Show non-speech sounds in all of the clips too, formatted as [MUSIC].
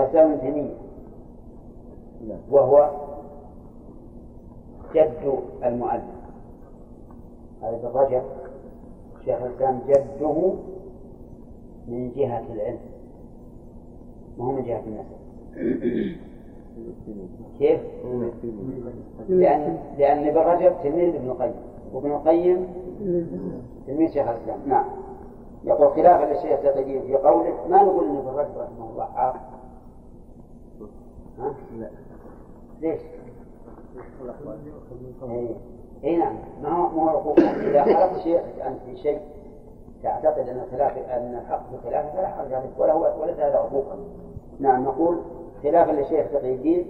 الإسلام ابن تيمية وهو جد المؤلف. هذا ابن رجب شيخ الإسلام جده من جهة العلم. وهو من جهة النسب. كيف؟ لأن لأن ابن رجب تلميذ ابن القيم. وابن القيم تلميذ شيخ الإسلام. نعم. يقول خلافا للشيخ التقييم في قوله ما نقول إن ابن رجب رحمه الله عاقل؟ ليش؟ اي نعم ما هو ما هو اذا خالفت شيء انت في شيء تعتقد ان الخلاف إن الحق في خلافه فلا حرج عليك ولا هو وليس هذا عقوقا نعم نقول خلافا للشيخ تقي الدين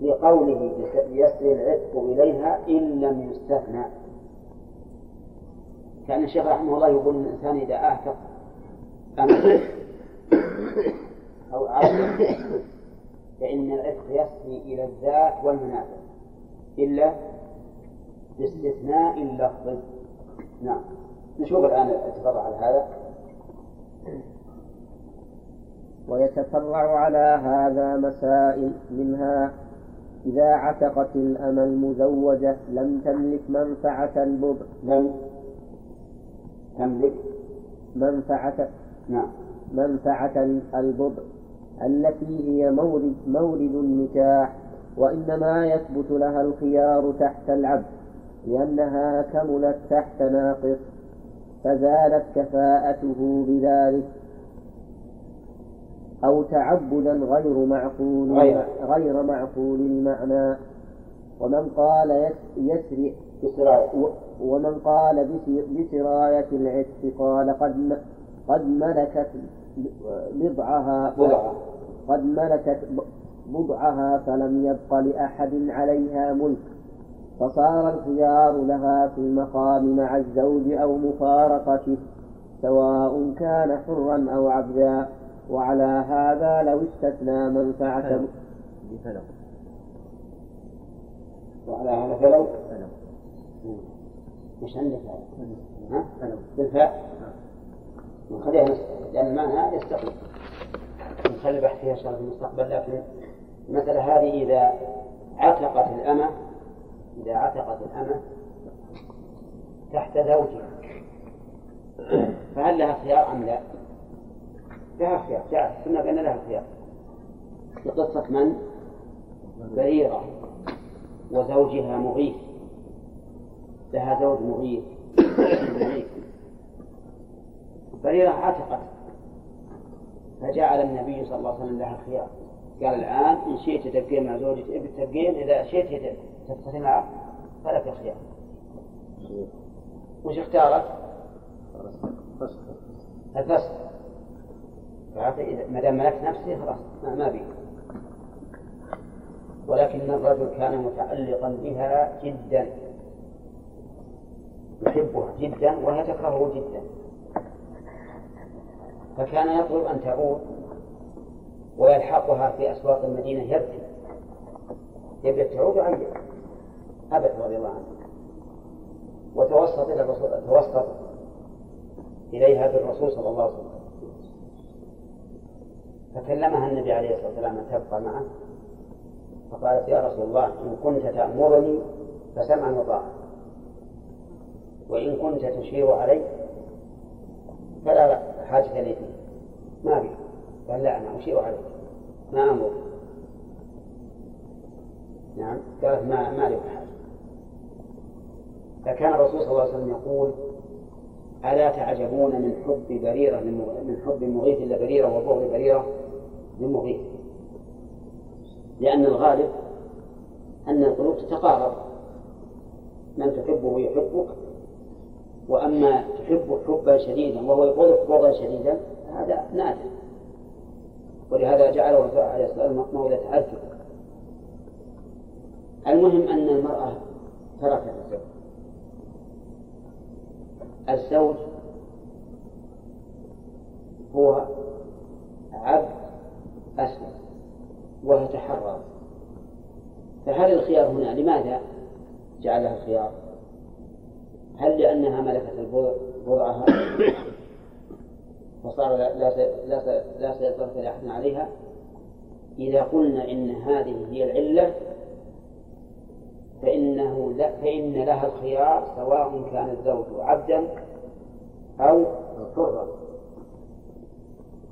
في قوله يسري العتق اليها إن لم يستثنى كان الشيخ رحمه الله يقول الانسان اذا اعتق أمة أو عبدا فان العتق يسري إلى الذات والمنافع إلا باستثناء اللفظ. نعم. نشوف الآن التفرع على هذا. ويتفرع على هذا مسائل منها إذا عتقت الأمة المزوجة لم تملك منفعة البضع لم تملك منفعة نعم. منفعة البضع التي هي مورد مورد النكاح وإنما يثبت لها الخيار تحت العبد لأنها كملت تحت ناقص فزالت كفاءته بذلك أو تعبدا غير معقول غير, غير معقول المعنى. ومن قال يسرع ومن قال بسراية العتق قال قد قد ملكت بضعها قد ملكت بضعها فلم يبق لأحد عليها ملك فصار الخيار لها في المقام مع الزوج أو مفارقته سواء كان حرا أو عبدا وعلى هذا لو استثنى منفعة فلو وعلى هذا فلو فلو مش عندك ها؟ فلو نخليها لأن المعنى يستقبل نخلي البحث فيها في المستقبل لكن المسألة هذه إذا عتقت الأمة إذا عتقت الأمة تحت زوجها فهل لها خيار أم لا؟ لها خيار جاءت كنا بأن لها خيار. في قصة من؟ بريرة. وزوجها مغيث. لها زوج مغيث. بريرة عتقت فجعل النبي صلى الله عليه وسلم لها خيار. قال الآن إن شئت تبقين مع زوجك تبقين إذا شئت تتصل معه فلك خيار وش اختارت؟ الفسق ما دام ملكت نفسه خلاص ما, ما بي. ولكن الرجل كان متعلقا بها جدا. يحبها جدا وهي تكرهه جدا. فكان يطلب أن تعود ويلحقها في أسواق المدينة يبكي. يبي تعود وعيد أبت رضي الله عنه وتوسط إلى الرسول توسط إليها بالرسول صلى الله عليه وسلم. فكلمها النبي عليه الصلاة والسلام أن تبقى معه. فقالت يا رسول الله إن كنت تأمرني فسمعا وطاعة. وإن كنت تشير علي فلا حاجة لي فيه ما بي قال لا أنا أشير عليك ما أمر. نعم. قالت ما ما لي حاجة. فكان الرسول صلى الله عليه وسلم يقول ألا تعجبون من حب بريرة من حب مغيث لبريرة وبغض بريرة؟ لمغيث لأن الغالب أن القلوب تتقارب. من تحبه يحبك. وأما تحبه حبا شديدا وهو يبغضك بغضا شديدا هذا نادر. ولهذا جعله عليه الصلاة والسلام موئلة تعجب المهم أن المرأة تركت الزوج. الزوج هو عبد أسلم ويتحرر فهل الخيار هنا؟ لماذا جعلها الخيار؟ هل لأنها ملكت بضعها؟ فصار لا لا لا سيطرة لأحد عليها؟ إذا قلنا إن هذه هي العلة فإنه لا فإن لها الخيار سواء كان الزوج عبدا أو حرا.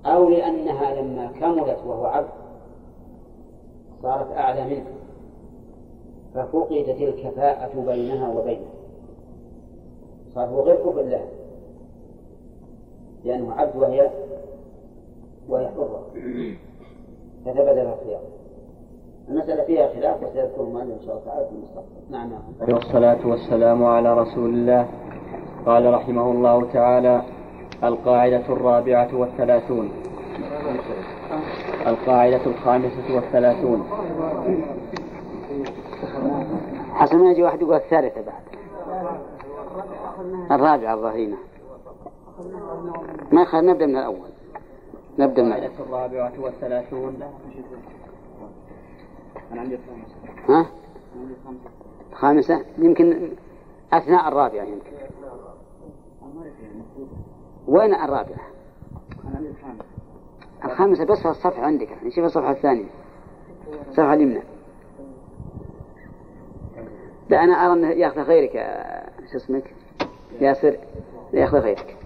أو لأنها لما كملت وهو عبد صارت أعلى منه ففقدت الكفاءة بينها وبينه. صار هو غير كفء له لأنه عبد وهي وهي حرة. فتبدل الخيار. المسألة فيها خلاف وسيذكر المؤلف إن شاء الله تعالى في المستقبل. نعم نعم. والصلاة والسلام على رسول الله. قال رحمه الله تعالى القاعدة الرابعة والثلاثون. القاعدة الخامسة والثلاثون. حسن ما يجي واحد يقول الثالثة بعد. الرابعة الظاهرين ما يخالف نبدأ من الأول. نبدأ من الأول. الرابعة والثلاثون. ها؟ خامسة؟ يمكن أثناء الرابعة يمكن. وين الرابعة؟ الخامسة. بس في الصفحة عندك. نشوف الصفحة الثانية. الصفحة اليمنى. لا أنا أرى أنه ياخذ غيرك شو اسمك؟ ياسر ياخذ غيرك.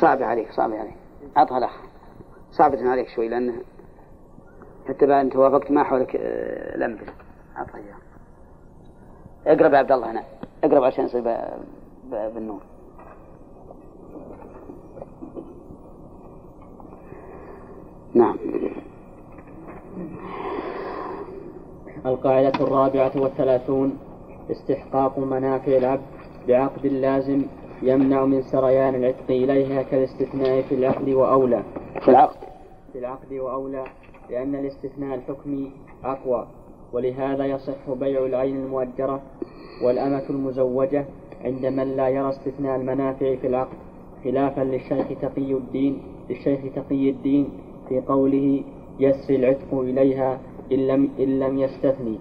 صعب عليك صعب عليك أعطها الأخ صعبة عليك شوي لأنه حتى بعد أنت وافقت ما حولك الأمثلة أعطها إياه. اقرب يا عبد الله هنا. اقرب عشان يصير بالنور. نعم. القاعدة الرابعة والثلاثون استحقاق منافع العبد. بعقد لازم يمنع من سريان العتق إليها كالاستثناء في العقد وأولى. في العقد. في العقد وأولى لأن الاستثناء الحكمي أقوى. ولهذا يصح بيع العين المؤجرة والأمة المزوجة عند من لا يرى استثناء المنافع في العقد خلافا للشيخ تقي الدين للشيخ تقي الدين في قوله يسري العتق إليها إن لم إن لم يستثني.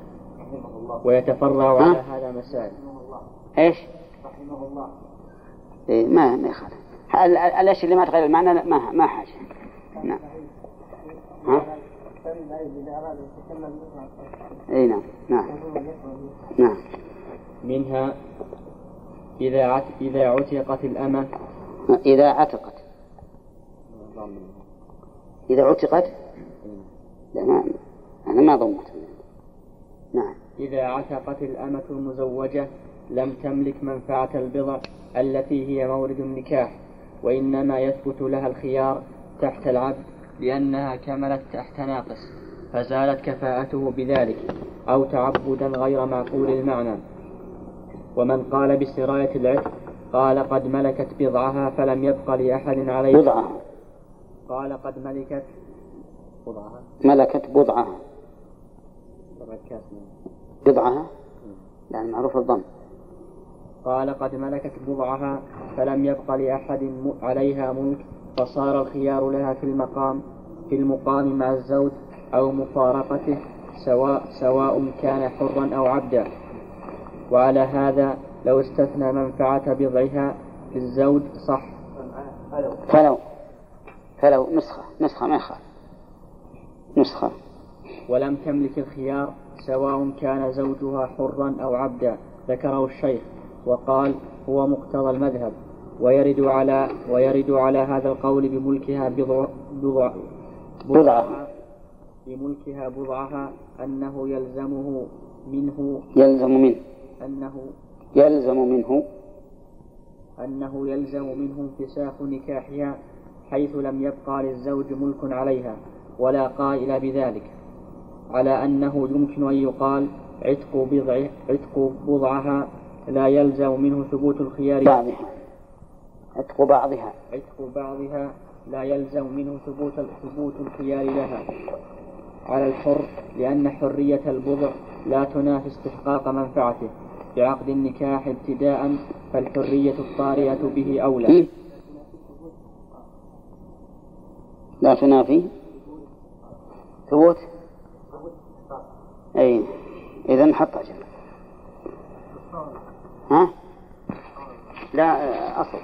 ويتفرع على هذا مسائل. إيش؟ إيه ما ما يخالف. ال- ال- الأشياء اللي ما تغير المعنى؟ لا، ما ما حاجة. نعم. ها؟ اي نعم نعم. نعم. منها إذا عت إذا عتقت الأمة. إذا عتقت. إذا عتقت؟ لا ما أنا ما ضمت نعم. إذا عتقت الأمة المزوجة. لم تملك منفعة البضع التي هي مورد النكاح وإنما يثبت لها الخيار تحت العبد لأنها كملت تحت ناقص فزالت كفاءته بذلك أو تعبدا غير معقول المعنى. ومن قال بسراية العتق قال قد ملكت بضعها فلم يبق لأحد عليه. بضعها. قال قد ملكت بضعها. ملكت بضعها. بضعها؟ يعني معروف الضم. قال قد ملكت بضعها فلم يبق لأحد عليها ملك فصار الخيار لها في المقام في المقام مع الزوج أو مفارقته سواء سواء كان حرا أو عبدا. وعلى هذا لو استثنى منفعة بضعها في الزوج صح. فلو. فلو. نسخة. نسخة ما يخالف. نسخة. ولم تملك الخيار سواء كان زوجها حرا أو عبدا ذكره الشيخ. وقال هو مقتضى المذهب ويرد على ويرد على هذا القول بملكها بضع بضع بضعها. بملكها بضعها أنه يلزمه منه يلزم منه أنه يلزم منه أنه يلزم منه انفساخ نكاحها حيث لم يبقى للزوج ملك عليها ولا قائل بذلك على أنه يمكن أن يقال عتق بضع عتق بضعها لا يلزم منه ثبوت الخيار. بعضها عتق بعضها. عتق بعضها لا يلزم منه ثبوت ثبوت الخيار لها. على الحر لأن حرية البضع لا تنافي استحقاق منفعته. بعقد النكاح ابتداء فالحرية الطارئة به أولى. هم؟ لا تنافي؟ ثبوت؟ أي إذا نحطها جنب ها؟ لا أصل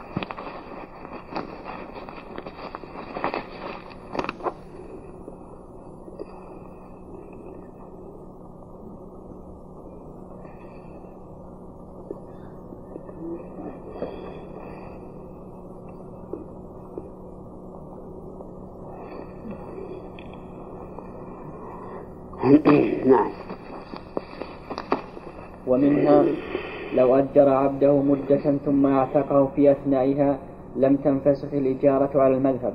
أجر عبده مدة ثم اعتقه في أثنائها لم تنفسخ الإجارة على المذهب.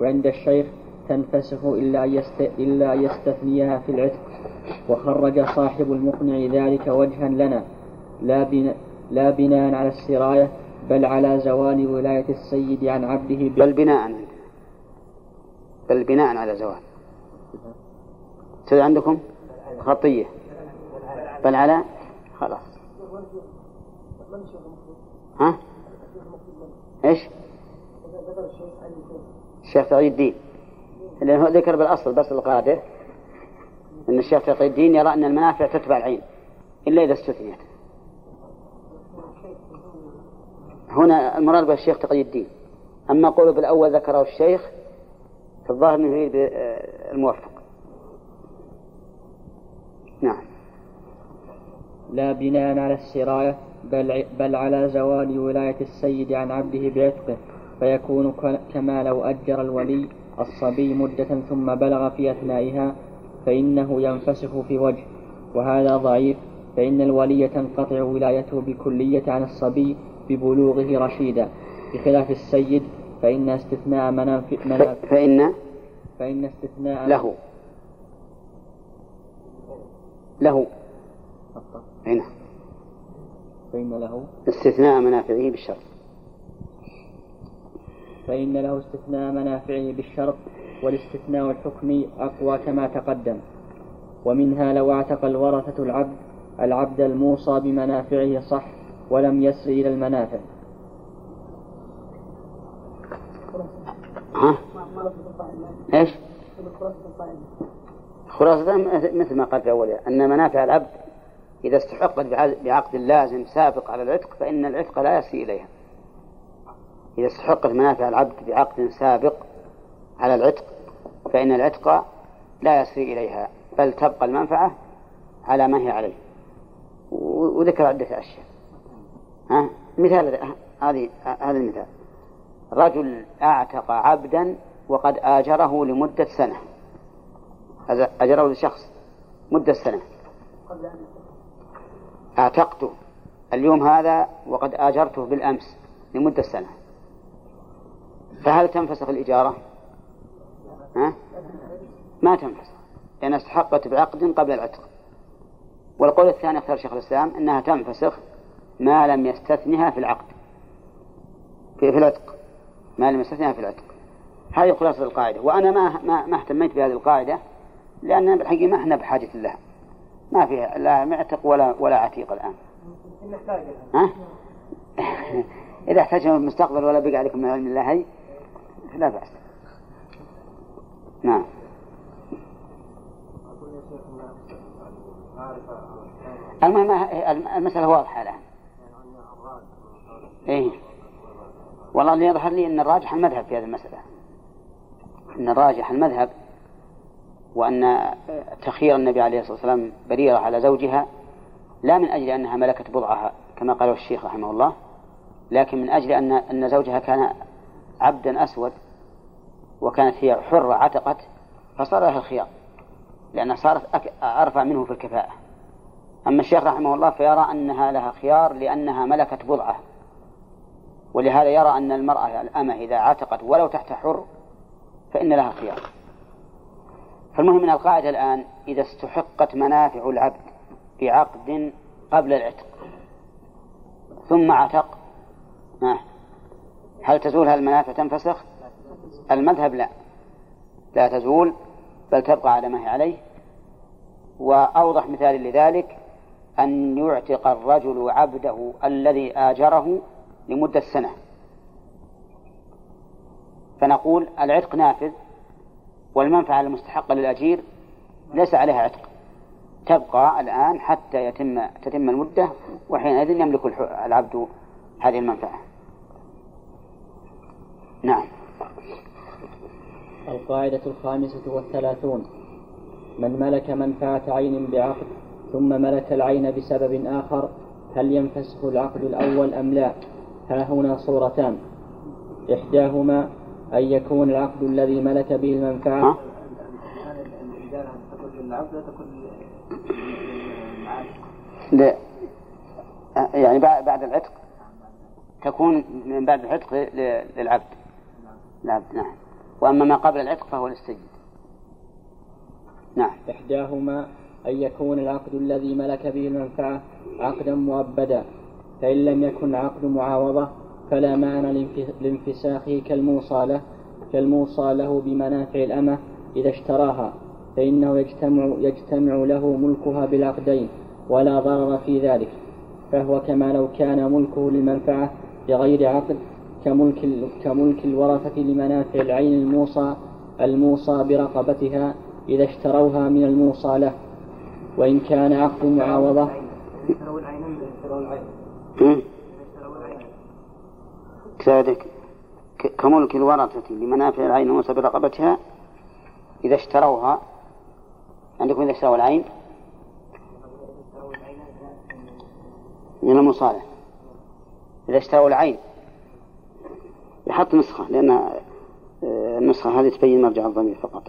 وعند الشيخ تنفسخ إلا يست... إلا يستثنيها في العتق. وخرج صاحب المقنع ذلك وجها لنا. لا, بنا... لا بناء على السراية بل على زوال ولاية السيد عن عبده ب... بل بناء بل بناء على زوال. عندكم؟ خطية. بل على؟ خلاص. ها؟ إيش؟ الشيخ تقي الدين. لأنه ذكر بالأصل بس القادر أن الشيخ تقي الدين يرى أن المنافع تتبع العين إلا إذا استثنيت. هنا المراد بالشيخ تقي الدين. أما قوله بالأول ذكره الشيخ فالظاهر أنه يريد الموفق. نعم. لا بناء على السراية. بل, بل على زوال ولاية السيد عن عبده بعتقه فيكون كما لو أجر الولي الصبي مدة ثم بلغ في أثنائها فإنه ينفسخ في وجه. وهذا ضعيف فإن الولي تنقطع ولايته بكلية عن الصبي ببلوغه رشيدا. بخلاف السيد فإن استثناء منافع, منافع فإن فإن استثناء له. له. هنا. فإن له استثناء منافعه بالشرط فإن له استثناء منافعه بالشرط والاستثناء الحكمي أقوى كما تقدم ومنها لو اعتق الورثة العبد العبد الموصى بمنافعه صح ولم يسر إلى المنافع ها؟ إيش؟ خلاصة مثل ما قال في أولها أن منافع العبد إذا استحقت بعقد لازم سابق على العتق فإن العتق لا يسري إليها. إذا استحقت منافع العبد بعقد سابق على العتق فإن العتق لا يسري إليها بل تبقى المنفعة على ما هي عليه. وذكر عدة أشياء. ها؟ مثال هذه هذا المثال. رجل أعتق عبدا وقد آجره لمدة سنة. أجره لشخص مدة سنة. أعتقته اليوم هذا وقد آجرته بالأمس لمدة سنة. فهل تنفسخ الإجارة؟ ها؟ ما تنفسخ لأنها استحقت بعقد قبل العتق. والقول الثاني اختار شيخ الإسلام أنها تنفسخ ما لم يستثنها في العقد في, في العتق. ما لم يستثنها في العتق. هذه خلاصة القاعدة. وأنا ما ما, ما اهتميت بهذه القاعدة لأن بالحقيقة ما إحنا بحاجة لها. ما فيها لا معتق ولا ولا عتيق الآن. ها؟ [LAUGHS] إذا احتاجنا في المستقبل ولا بقى عليكم من علم الله لا بأس. نعم. المهم المسألة واضحة الآن. إيه. والله اللي يظهر لي أن الراجح المذهب في هذه المسألة. أن الراجح المذهب وأن تخيير النبي عليه الصلاة والسلام بريرة على زوجها لا من أجل أنها ملكت بضعها كما قال الشيخ رحمه الله لكن من أجل أن أن زوجها كان عبدا أسود وكانت هي حرة عتقت فصار لها الخيار لأنها صارت أرفع منه في الكفاءة. أما الشيخ رحمه الله فيرى أنها لها خيار لأنها ملكت بضعة ولهذا يرى أن المرأة الأمة إذا عتقت ولو تحت حر فإن لها خيار. فالمهم من القاعدة الآن إذا استحقت منافع العبد بعقد قبل العتق ثم عتق هل تزول هذه المنافع تنفسخ؟ المذهب لا. لا تزول بل تبقى على ما هي عليه. وأوضح مثال لذلك أن يعتق الرجل عبده الذي آجره لمدة سنة. فنقول العتق نافذ والمنفعة المستحقة للأجير ليس عليها عتق. تبقى الآن حتى يتم تتم المدة وحينئذ يملك العبد هذه المنفعة. نعم. القاعدة الخامسة والثلاثون. من ملك منفعة عين بعقد ثم ملك العين بسبب آخر هل ينفسخ العقد الأول أم لا؟ ها هنا صورتان. إحداهما أن يكون العقد الذي ملك به المنفعة تكون لا. يعني بعد العتق. تكون من بعد العتق للعبد. العبد نعم. وأما ما قبل العتق فهو للسيد. نعم. إحداهما أن يكون العقد الذي ملك به المنفعة عقدا مؤبدا فإن لم يكن عقد معاوضة فلا معنى لانفساخه كالموصى له كالموصى له بمنافع الأمة إذا اشتراها فإنه يجتمع, يجتمع له ملكها بالعقدين ولا ضرر في ذلك فهو كما لو كان ملكه للمنفعة بغير عقد كملك, كملك الورثة لمنافع العين الموصى الموصى برقبتها إذا اشتروها من الموصى له وإن كان عقد معاوضة. كذلك كملك الورثة لمنافع العين الموصى برقبتها إذا اشتروها. عندكم إذا اشتروا العين؟ من المصالح. إذا اشتروا العين يحط نسخة لأن آه، النسخة هذه تبين مرجع الضمير فقط.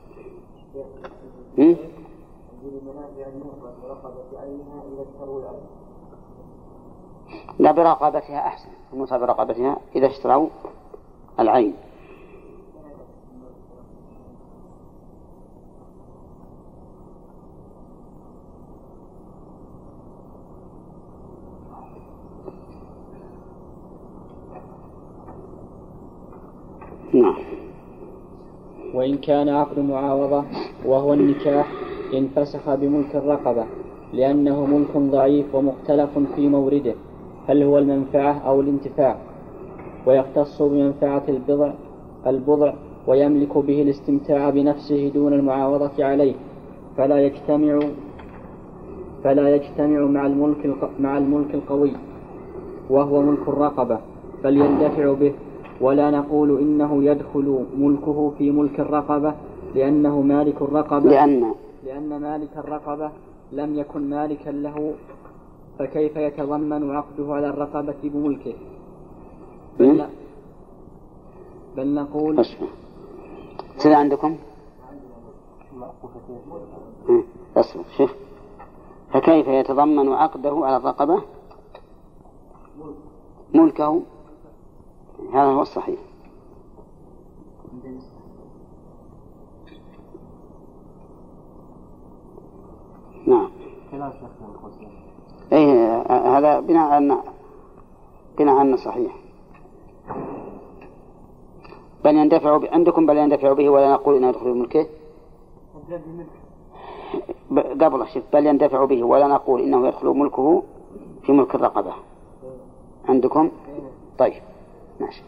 لا برقبتها أحسن الموصى برقبتها إذا اشتروا العين. نعم. وإن كان عقد معاوضة وهو النكاح انفسخ بملك الرقبة لأنه ملك ضعيف ومختلف في مورده. هل هو المنفعة أو الانتفاع؟ ويختص بمنفعة البضع البضع ويملك به الاستمتاع بنفسه دون المعاوضة عليه. فلا يجتمع فلا يجتمع مع الملك مع الملك القوي وهو ملك الرقبة بل يندفع به. ولا نقول إنه يدخل ملكه في ملك الرقبة لأنه مالك الرقبة لأن لأن مالك الرقبة لم يكن مالكا له فكيف يتضمن عقده على الرقبة بملكه؟ بل, بل نقول أصبر. عندكم؟ أصبر. شوف. فكيف يتضمن عقده على الرقبة؟ ملكه. هذا هو الصحيح. نعم. اي هذا بناء على بناء على صحيح. بل يندفع عندكم بل يندفع به ولا نقول إنه يدخل ملكه؟ قبل شوف بل يندفع به ولا نقول إنه يدخل ملكه في ملك الرقبة. عندكم؟ طيب ماشي.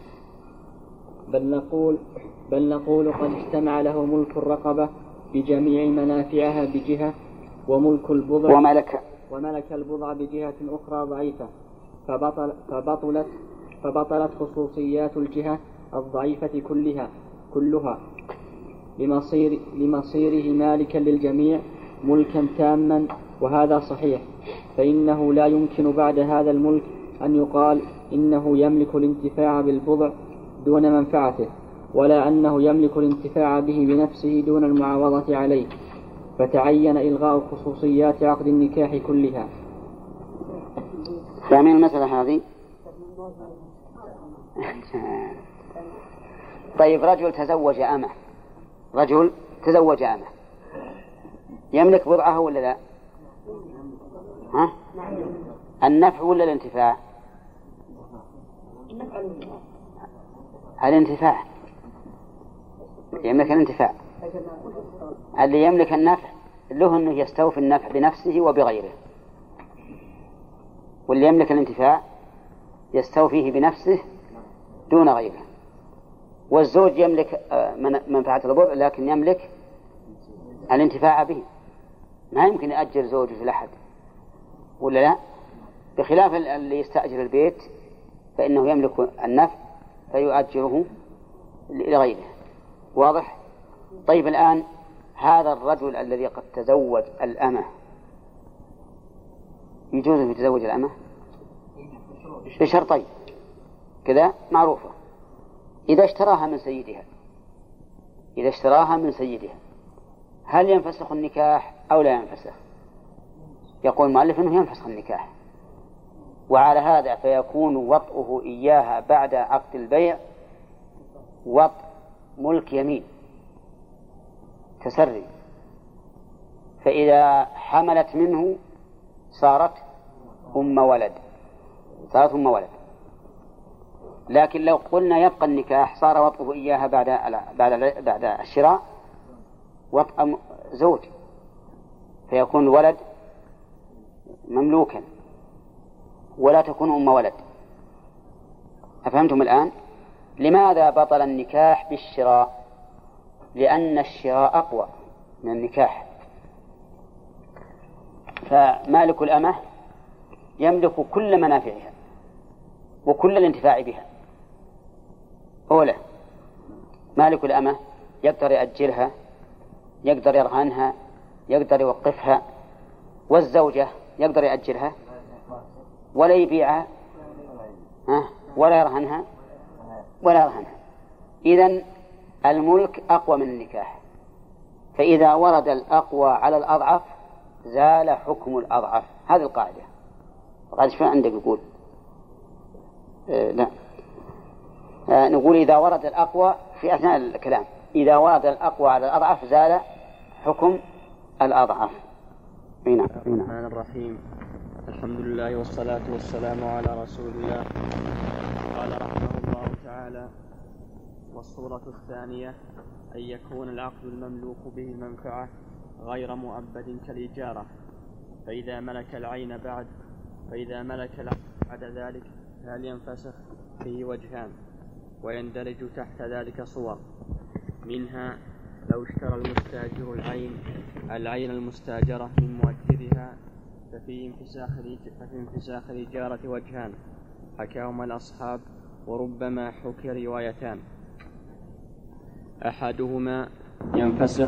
بل نقول بل نقول قد اجتمع له ملك الرقبة بجميع منافعها بجهة وملك البضع وملك وملك البضع بجهة أخرى ضعيفة فبطل فبطلت فبطلت خصوصيات الجهة الضعيفة كلها كلها. لمصير لمصيره مالكا للجميع ملكا تاما وهذا صحيح. فإنه لا يمكن بعد هذا الملك أن يقال إنه يملك الانتفاع بالبضع دون منفعته ولا أنه يملك الانتفاع به بنفسه دون المعاوضة عليه. فتعين إلغاء خصوصيات عقد النكاح كلها فاهمين المسألة هذه؟ طيب رجل تزوج أمة رجل تزوج أمة يملك بضعه ولا لا؟ ها؟ النفع ولا الانتفاع؟ الانتفاع يملك الانتفاع اللي يملك النفع له أنه يستوفي النفع بنفسه وبغيره. واللي يملك الانتفاع يستوفيه بنفسه دون غيره. والزوج يملك آه، منفعة البضع لكن يملك الانتفاع به. ما يمكن يأجر زوجه لأحد ولا لا؟ بخلاف اللي يستأجر البيت فإنه يملك النفع فيؤجره لغيره. واضح؟ طيب الآن هذا الرجل الذي قد تزوج الأمة يجوز أن يتزوج الأمة؟ بشرطين. كذا؟ معروفة. إذا اشتراها من سيدها. إذا اشتراها من سيدها. هل ينفسخ النكاح أو لا ينفسخ؟ يقول المؤلف أنه ينفسخ النكاح. وعلى هذا فيكون وطئه إياها بعد عقد البيع وطء ملك يمين. تسري فإذا حملت منه صارت أم ولد. صارت أم ولد. لكن لو قلنا يبقى النكاح صار وطئه إياها بعد بعد بعد الشراء وطأ زوج. فيكون الولد مملوكا ولا تكون أم ولد. أفهمتم الآن؟ لماذا بطل النكاح بالشراء؟ لأن الشراء أقوى من النكاح. فمالك الأمة يملك كل منافعها وكل الانتفاع بها. أولى مالك الأمة يقدر يأجلها يقدر يرهنها يقدر يوقفها والزوجة يقدر يأجلها ولا يبيعها ولا يرهنها ولا يرهنها. إذا الملك أقوى من النكاح. فإذا ورد الأقوى على الأضعف زال حكم الأضعف. هذه القاعدة. قاعدة شو عندك يقول؟ آه لا. آه نقول إذا ورد الأقوى في أثناء الكلام. إذا ورد الأقوى على الأضعف زال حكم الأضعف. نعم. الرحمن الرحيم. الحمد لله والصلاة والسلام على رسول الله. قال رحمه الله تعالى والصورة الثانية أن يكون العقد المملوك به المنفعة غير مؤبد كالإجارة فإذا ملك العين بعد فإذا ملك العين بعد ذلك هل ينفسخ فيه وجهان؟ ويندرج تحت ذلك صور. منها لو اشترى المستاجر العين العين المستاجرة من مؤجرها ففي انفساخ ففي انفساخ الإجارة وجهان. حكاهما الأصحاب وربما حكي روايتان. أحدهما ينفسخ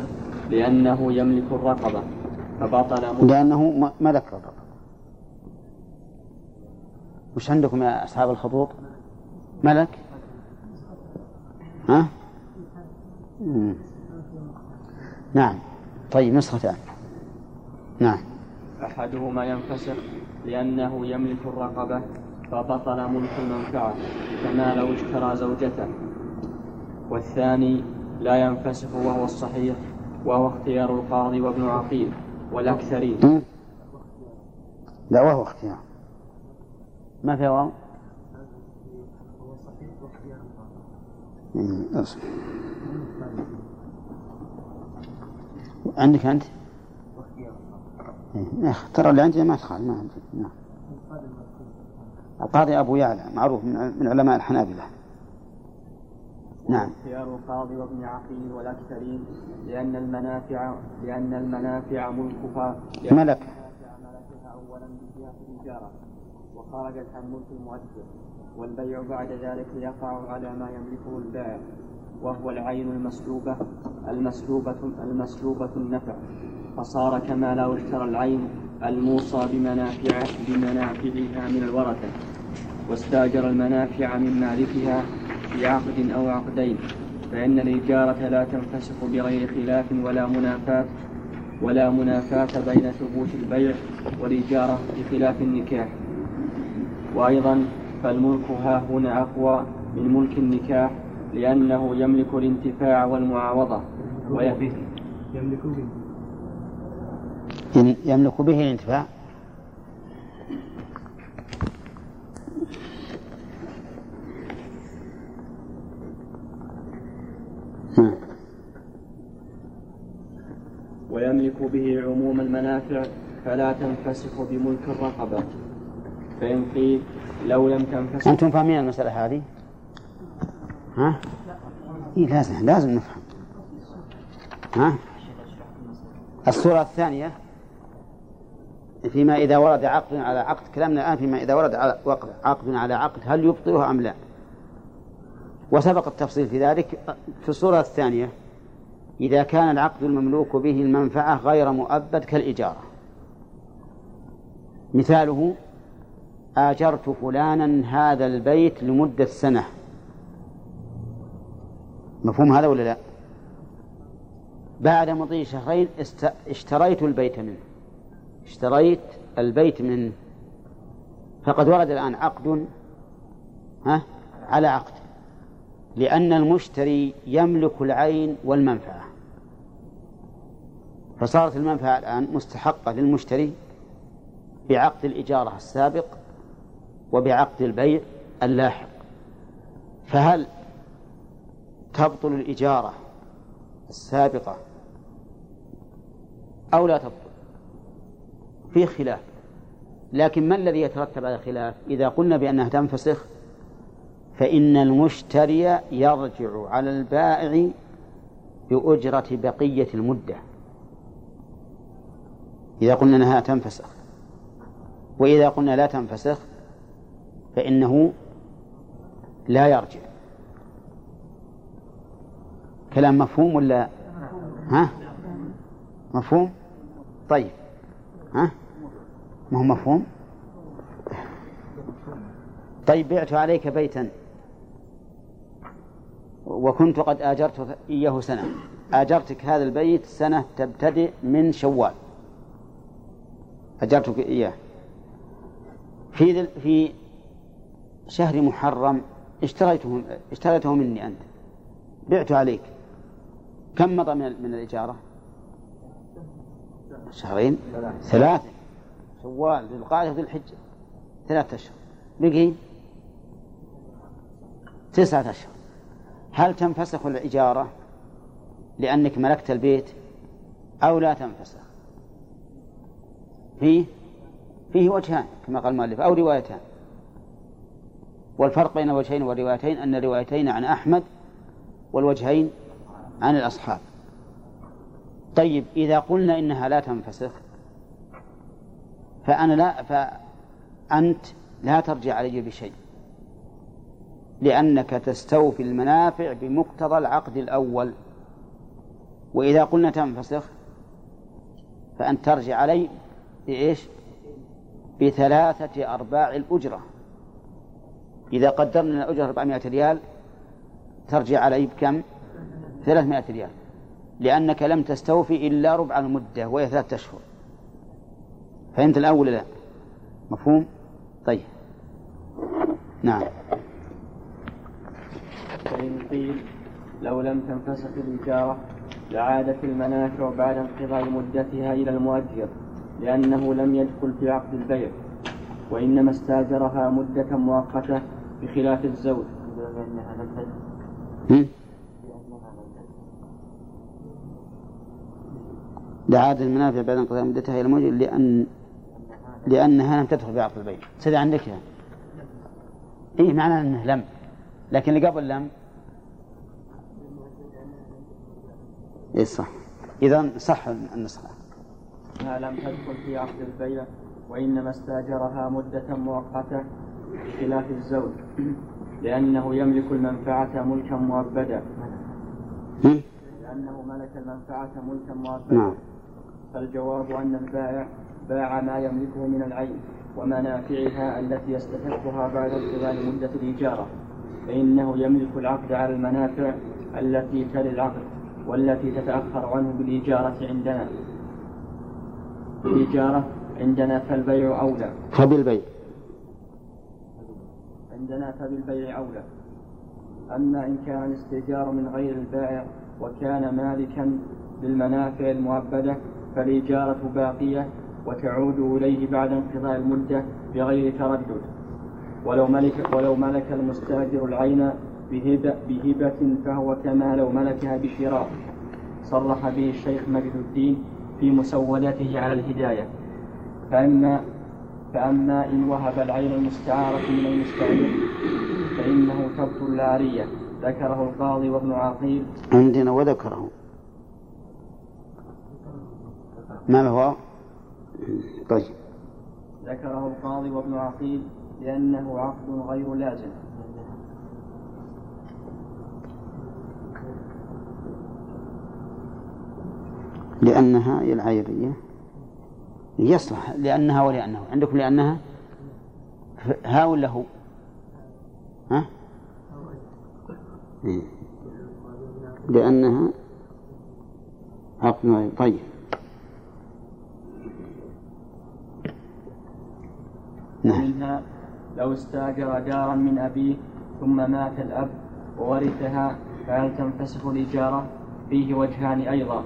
لأنه يملك الرقبة فبطل لأنه ملك الرقبة. وش عندكم يا أصحاب الخطوط؟ ملك؟ ها؟ مم. نعم. طيب نسختان نعم. أحدهما ينفسخ لأنه يملك الرقبة فبطل ملك المنفعة كما لو اشترى زوجته. والثاني لا ينفسخ وهو الصحيح وهو اختيار القاضي وابن عقيل والأكثرين. لا وهو اختيار. ما في واو؟ عندك أنت؟ إيه. ترى اللي عندي ما تخال ما عندي. نعم. القاضي أبو يعلى معروف من علماء الحنابلة. نعم. اختيار القاضي وابن عقيل والأكثرين لأن المنافع لأن المنافع ملكها. ملك. ملكها أولا بجهة الإجارة وخرجت عن ملك المؤجر والبيع بعد ذلك يقع على ما يملكه البائع وهو العين المسلوبة المسلوبة المسلوبة النفع. فصار كما لو اشترى العين الموصى بمنافع بمنافعها من الورثة واستاجر المنافع من مالكها بعقد أو عقدين فإن الإجارة لا تنفسخ بغير خلاف ولا منافاة ولا منافاة بين ثبوت البيع والإجارة بخلاف النكاح. وأيضا فالملك ها هنا أقوى من ملك النكاح لأنه يملك الانتفاع والمعاوضة. ويملك به. يملك به الانتفاع. ويملك به عموم المنافع فلا تنفسخ بملك الرقبة فإن قيل لو لم تنفسخ أنتم فاهمين المسألة هذه؟ ها؟ إيه لازم لازم نفهم ها؟ الصورة الثانية فيما إذا ورد عقد على عقد كلامنا الآن فيما إذا ورد عقد على عقد هل يبطله أم لا وسبق التفصيل في ذلك في الصورة الثانية إذا كان العقد المملوك به المنفعة غير مؤبد كالإجارة. مثاله آجرت فلانا هذا البيت لمدة سنة. مفهوم هذا ولا لا؟ بعد مضي شهرين اشتريت البيت منه. اشتريت البيت منه. فقد ورد الآن عقد ها على عقد. لأن المشتري يملك العين والمنفعة. فصارت المنفعة الآن مستحقة للمشتري بعقد الإجارة السابق وبعقد البيع اللاحق. فهل تبطل الإجارة السابقة أو لا تبطل؟ في خلاف. لكن ما الذي يترتب على الخلاف إذا قلنا بأنها تنفسخ فإن المشتري يرجع على البائع بأجرة بقية المدة. إذا قلنا أنها تنفسخ وإذا قلنا لا تنفسخ فإنه لا يرجع. كلام مفهوم ولا؟ ها؟ مفهوم؟ طيب. ها؟ ما هو مفهوم؟ طيب بعت عليك بيتا. وكنت قد آجرت إياه سنة. آجرتك هذا البيت سنة تبتدئ من شوال. أجرتك إياه. في في شهر محرم اشتريته اشتريته مني أنت. بعت عليك. كم مضى من, من الإجارة؟ شهرين؟ ثلاثة شوال ذي القعدة وذي الحجة. ثلاثة أشهر. بقي؟ تسعة أشهر. هل تنفسخ الإجارة لأنك ملكت البيت أو لا تنفسخ؟ فيه؟ فيه وجهان كما قال المؤلف أو روايتان. والفرق بين الوجهين والروايتين أن الروايتين عن أحمد والوجهين عن الأصحاب. طيب إذا قلنا إنها لا تنفسخ فأنا لا فأنت لا ترجع علي بشيء. لأنك تستوفي المنافع بمقتضى العقد الأول. وإذا قلنا تنفسخ فأنت ترجع علي بإيش؟ بثلاثة أرباع الأجرة. إذا قدرنا الأجرة 400 ريال ترجع علي بكم؟ 300 ريال. لأنك لم تستوفي إلا ربع المدة وهي ثلاثة أشهر. فهمت الأول لا؟ مفهوم؟ طيب. نعم. فإن قيل لو لم تنفسخ الإجارة لعادت المنافع بعد انقضاء مدتها إلى المؤجر لأنه لم يدخل في عقد البيع وإنما استاجرها مدة مؤقتة بخلاف الزوج. لعادت المنافع بعد انقضاء مدتها إلى المؤجر لأن لأنها لم تدخل في عقد البيع. سيدي عندك. إيه معنى أنه لم. لكن اللي قبل لم. إيه صح. إذا صح النسخة. ما لم تدخل في عقد البيع وإنما استأجرها مدة مؤقتة بخلاف الزوج لأنه يملك المنفعة ملكا مؤبدا. لأنه ملك المنفعة ملكا مؤبدا. نعم. فالجواب أن البائع باع ما يملكه من العين ومنافعها التي يستحقها بعد انقضاء مدة الإجارة فإنه يملك العقد على المنافع التي تلي العقد. والتي تتأخر عنه بالإجارة عندنا. الإجارة عندنا فالبيع أولى. فبالبيع. عندنا فبالبيع أولى. أما إن كان الاستئجار من غير البائع وكان مالكا للمنافع المؤبدة فالإجارة باقية وتعود إليه بعد انقضاء المدة بغير تردد. ولو ملك ولو ملك المستأجر العين بهبة, بهبة فهو كما لو ملكها بشراء. صرح به الشيخ مجد الدين في مسودته على الهداية. فأما فأما إن وهب العين المستعارة من المستعير فإنه تبطل العارية ذكره القاضي وابن عقيل. عندنا وذكره. ما هو؟ طيب. ذكره القاضي وابن عقيل لأنه عقد غير لازم. لأنها هي العيرية يصلح لأنها ولأنه. عندكم لأنها؟ ها ولا هو؟ ها. لأنها عقد طيب. نعم. ومنها لو استاجر دارا من أبيه ثم مات الأب وورثها فهل تنفسخ الإجارة؟ فيه وجهان أيضا.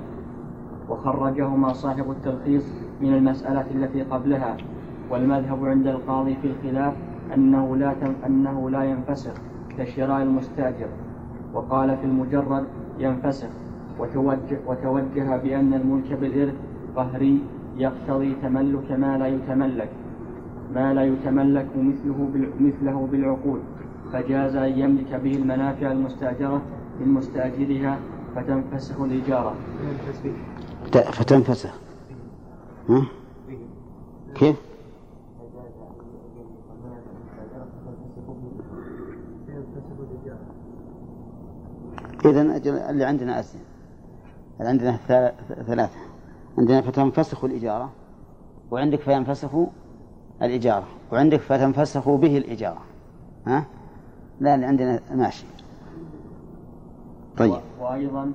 وخرجهما صاحب التلخيص من المسألة التي قبلها والمذهب عند القاضي في الخلاف أنه لا أنه لا ينفسخ كشراء المستاجر. وقال في المجرد ينفسخ وتوجه, وتوجه بأن الملك بالإرث قهري يقتضي تملك ما لا يتملك ما لا يتملك مثله مثله بالعقود فجاز أن يملك به المنافع المستأجرة من مستأجرها فتنفسخ الإجارة فتنفسخ ها؟ كيف؟ إذا اللي عندنا أسئلة اللي عندنا ثلاثة عندنا فتنفسخ الإجارة وعندك فينفسخ الإجارة وعندك فتنفسخ به الإجارة ها؟ لا اللي عندنا ماشي طيب وأيضا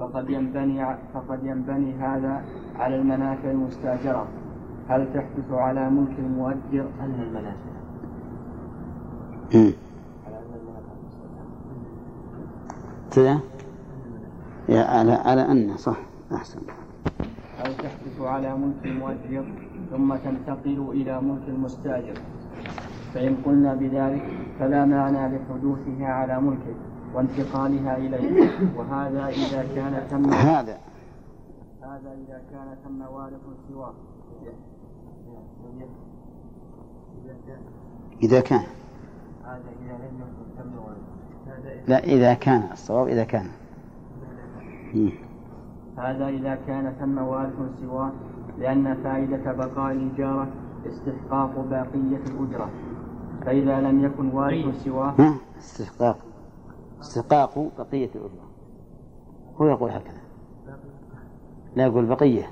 فقد ينبني فقد ينبني هذا على المنافع المستاجرة. هل تحدث على ملك المؤجر أن المنافع؟ كذا على على أن صح. أحسن. أو تحدث على ملك المؤجر ثم تنتقل إلى ملك المستاجر؟ فإن قلنا بذلك فلا معنى لحدوثها على ملكه. وانتقالها إليه وهذا إذا كان تم هذا. هذا إذا كان تم وارث سواه إذا كان. هذا إذا لم يكن تم لا إذا كان. الصواب إذا كان. هذا إذا كان ثم وارث سواه لأن فائدة بقاء الإجارة استحقاق باقية الأجرة. فإذا لم يكن وارث سواه استحقاق. استحقاق بقية الأجرة هو يقول هكذا. لا يقول بقية.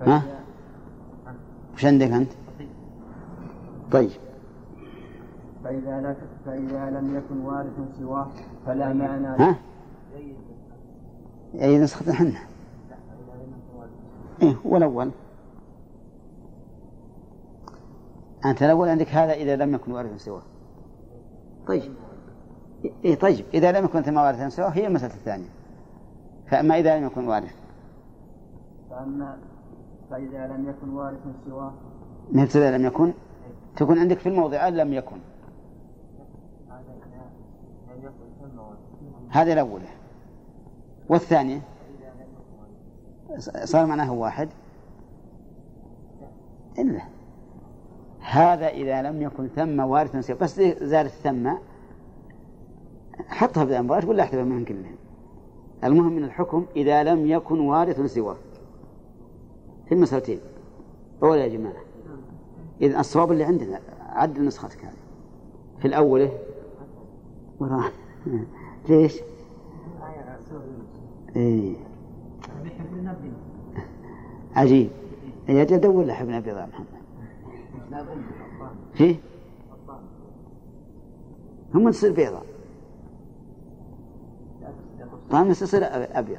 ها؟ وش عندك أنت؟ طيب. فإذا لم فإذا لم يكن وارث سواه فلا معنى ها؟ أي نسخة حنا إيه هو الأول. أنت الأول عندك هذا إذا لم يكن وارثا سواه. طيب. إيه طيب إذا لم يكن ثم وارثا سواه هي المسألة الثانية. فأما إذا لم يكن وارث فأما فإذا لم يكن وارث سواه. مثل إذا لم يكن؟ تكون عندك في الموضعان لم يكن. هذه الأولى والثانية صار معناه واحد. إلا. هذا إذا لم يكن ثم وارث سوى بس زادت ثم حطها في الأنبار ولا احتفل منهم كلهم المهم من الحكم إذا لم يكن وارث سواه. في المسألتين أولا يا جماعة إذا الصواب اللي عندنا عدل نسختك هذه. في الأولى [LAUGHS] ليش؟ إيه. عجيب. يا جد دور له ابن ابي محمد. فيه هم تصير بيضاء. طامس يصير أبيض.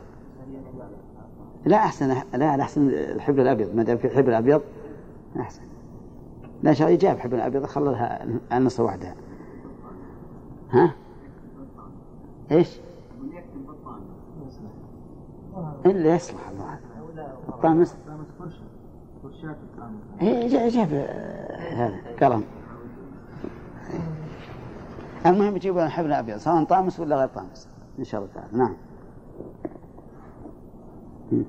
لا أحسن لا أحسن الحبر الأبيض. ما دام في الحبر الأبيض أحسن. لا شيء جاب حبر الأبيض خللها النص وحدها. ها؟ إيش؟ إلا يصلح الله. الطامس إيه جاب هذا قلم المهم يجيبون حبل أبيض سواء طامس ولا غير طامس إن شاء الله تعالى. نعم.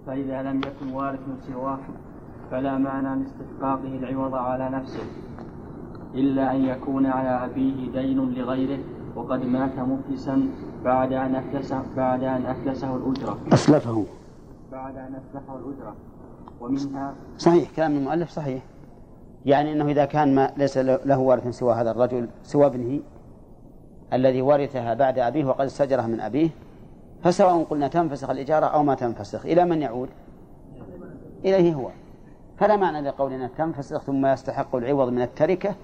فإذا لم يكن وارث سواه فلا معنى لاستحقاقه العوض على نفسه إلا أن يكون على أبيه دين لغيره وقد مات مفلسا بعد أن أفلسه بعد أن أفلسه الأجرة. أسلفه بعد أن أفلحه الأجرة. ومنها صحيح كلام المؤلف صحيح. يعني أنه إذا كان ما ليس له وارث سوى هذا الرجل سوى ابنه الذي ورثها بعد أبيه وقد استجرها من أبيه فسواء قلنا تنفسخ الإجارة أو ما تنفسخ إلى من يعود؟ إليه هو. فلا معنى لقولنا تنفسخ ثم يستحق العوض من التركة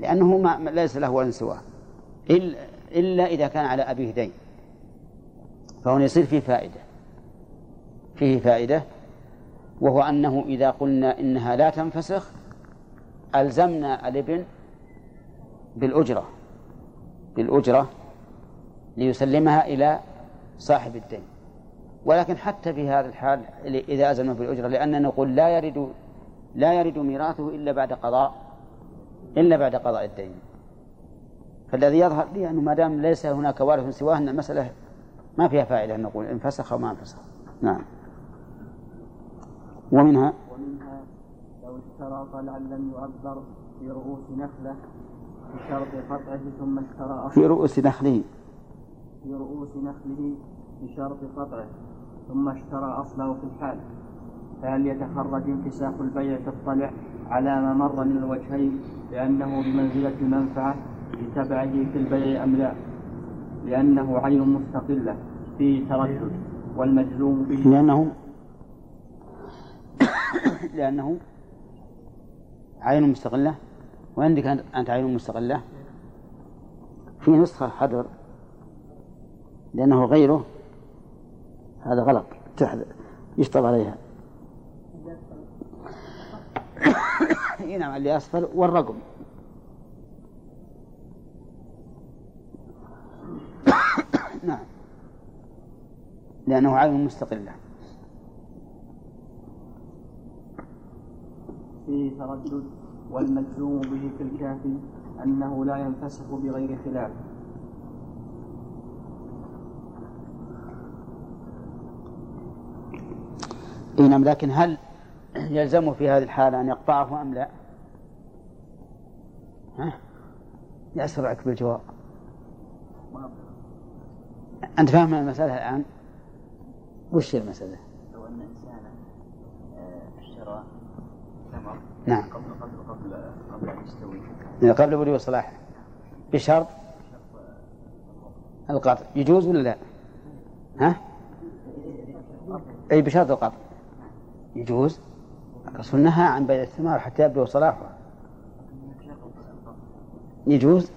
لأنه ما ليس له ولد سواه. إلا إذا كان على أبيه دين. فهنا يصير فيه فائدة. فيه فائدة وهو أنه إذا قلنا إنها لا تنفسخ ألزمنا الابن بالأجرة. بالأجرة ليسلمها إلى صاحب الدين. ولكن حتى في هذا الحال إذا أزلنا بالأجرة لأننا نقول لا يرد لا يرد ميراثه إلا بعد قضاء إلا بعد قضاء الدين. فالذي يظهر لي أنه ما دام ليس هناك وارث سواه أن المسألة ما فيها فائدة أن نقول انفسخ أو ما انفسخ. نعم. ومنها؟ ومنها لو اشترى طلعا لم يعبر في رؤوس نخلة بشرط قطعه ثم اشترى في رؤوس نخله. في رؤوس نخله بشرط قطعه ثم اشترى أصله في الحال. فهل يتخرج انفساخ البيع الطلع على ما مر من الوجهين لأنه بمنزلة المنفعة لتبعه في البيع أم لا؟ لأنه عين مستقلة فيه تردد والمجزوم به. لأنه لأنه عين مستقلة. وعندك أنت عين مستقلة؟ في نسخة حذر. لأنه غيره هذا غلط. يشطب عليها. [COUGHS] نعم اللي أسفل والرقم. [COUGHS] نعم. لأنه عين مستقلة. فيه تردد والمجزوم به في الكافي أنه لا ينفسخ بغير خلاف. إي نعم لكن هل يلزمه في هذه الحالة أن يقطعه أم لا؟ ها؟ يسرعك بالجواب أنت فاهم المسألة الآن؟ وش المسألة؟ لو أن إنسانا آه، اشترى ثمر نعم قبل قبل قبل قبل أن يستوي يعني قبل بلوغ صلاحه بشرط القطع يجوز ولا لا؟ ها؟ أي بشرط القطع يجوز الرسول نهى عن بيع الثمار حتى يبدو صلاحها يجوز؟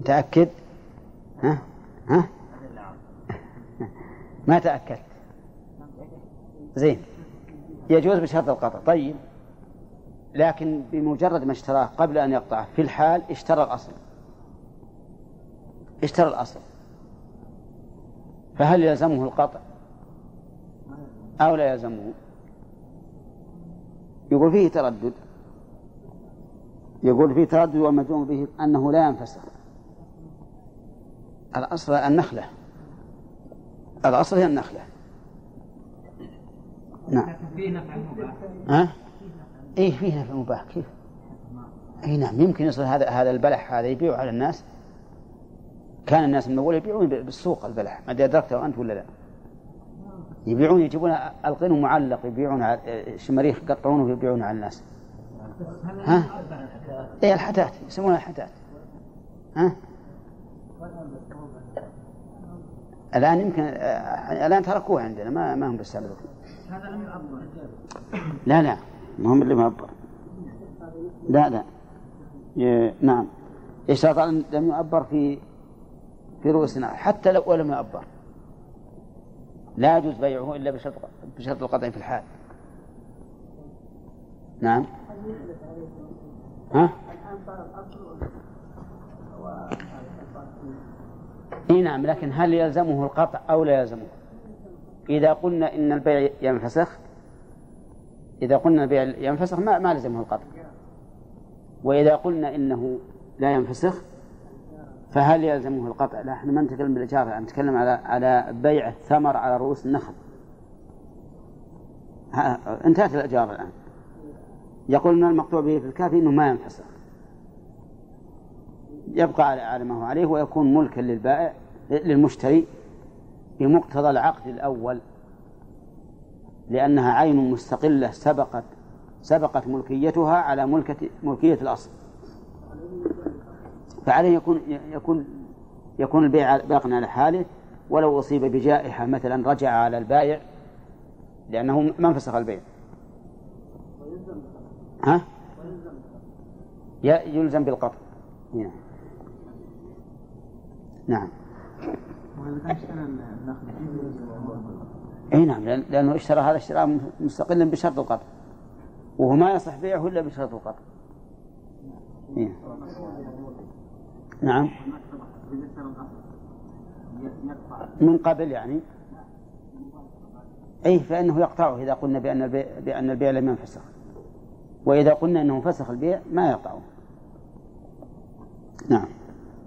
متأكد؟ ها؟ ها؟ ما تأكدت. زين. يجوز بشرط القطع. طيب. لكن بمجرد ما اشتراه قبل أن يقطعه في الحال اشترى الأصل. اشترى الأصل. فهل يلزمه القطع؟ أو لا يلزمه؟ يقول فيه تردد. يقول فيه تردد والمجزوم به أنه لا ينفسخ. الأصل النخلة. الأصل هي النخلة. نعم. فيه نفع مباح. ها؟ إيه فيه نفع مباح. كيف؟ أي نعم. يمكن يصل هذا هذا البلح هذا يبيع على الناس. كان الناس من أول يبيعون بالسوق البلح. ما أدري أدركته أنت ولا لا؟ يبيعون يجيبون القين معلق يبيعون على الشماريخ يقطعونه ويبيعونه على الناس. ها؟ اي الحتات يسمونها الحتات ها؟ الآن يمكن الآن تركوه عندنا ما ما هم بالسبب هذا لم يعبر لا لا ما هم اللي معبر لا لا. نعم. إشراط لم يعبر في في رؤوسنا حتى لو لم يعبر. لا يجوز بيعه إلا بشرط بشرط القطع في الحال نعم ها؟ إي نعم لكن هل يلزمه القطع أو لا يلزمه؟ إذا قلنا إن البيع ينفسخ إذا قلنا البيع ينفسخ ما ما لزمه القطع وإذا قلنا إنه لا ينفسخ فهل يلزمه القطع؟ لا إحنا ما نتكلم بالاجاره الان نتكلم على على بيع الثمر على رؤوس النخل. انتهت الاجاره الآن. يقول ان المقطوع به في الكافي إنه ما ينفسخ يبقى على على ما هو عليه ويكون ملكا للبائع للمشتري بمقتضى العقد الأول. لأنها عين مستقلة سبقت سبقت ملكيتها على ملكة ملكية الأصل. فعليه يكون يكون يكون البيع باقا على حاله ولو أصيب بجائحة مثلا رجع على البائع لأنه ما انفسخ البيع. ها؟ يلزم بالقطع. نعم. نعم. إي نعم لأنه اشترى هذا اشتراء مستقلا بشرط القطع. وهو ما يصح بيعه إلا بشرط القطع. إيه. نعم. من قبل يعني؟ أي فإنه يقطعه إذا قلنا بأن البيع, بأن البيع لم ينفسخ. وإذا قلنا أنه فسخ البيع ما يقطعه. نعم.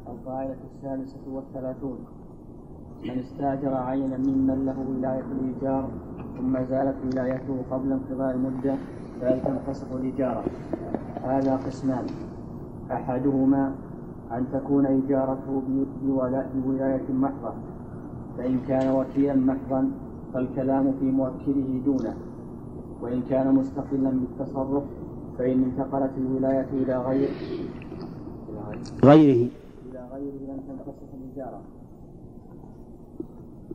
القاعدة السادسة والثلاثون. من استاجر عينا ممن له ولاية الإيجار ثم زالت ولايته قبل انقضاء المدة فهل تنفسخ الإجارة؟ هذا قسمان. أحدهما أن تكون إجارته بولاية محضة. فإن كان وكيلا محضا فالكلام في موكله دونه. وإن كان مستقلا بالتصرف فإن انتقلت الولاية إلى غير غيره. إلى غيره لم تنفسخ الإجارة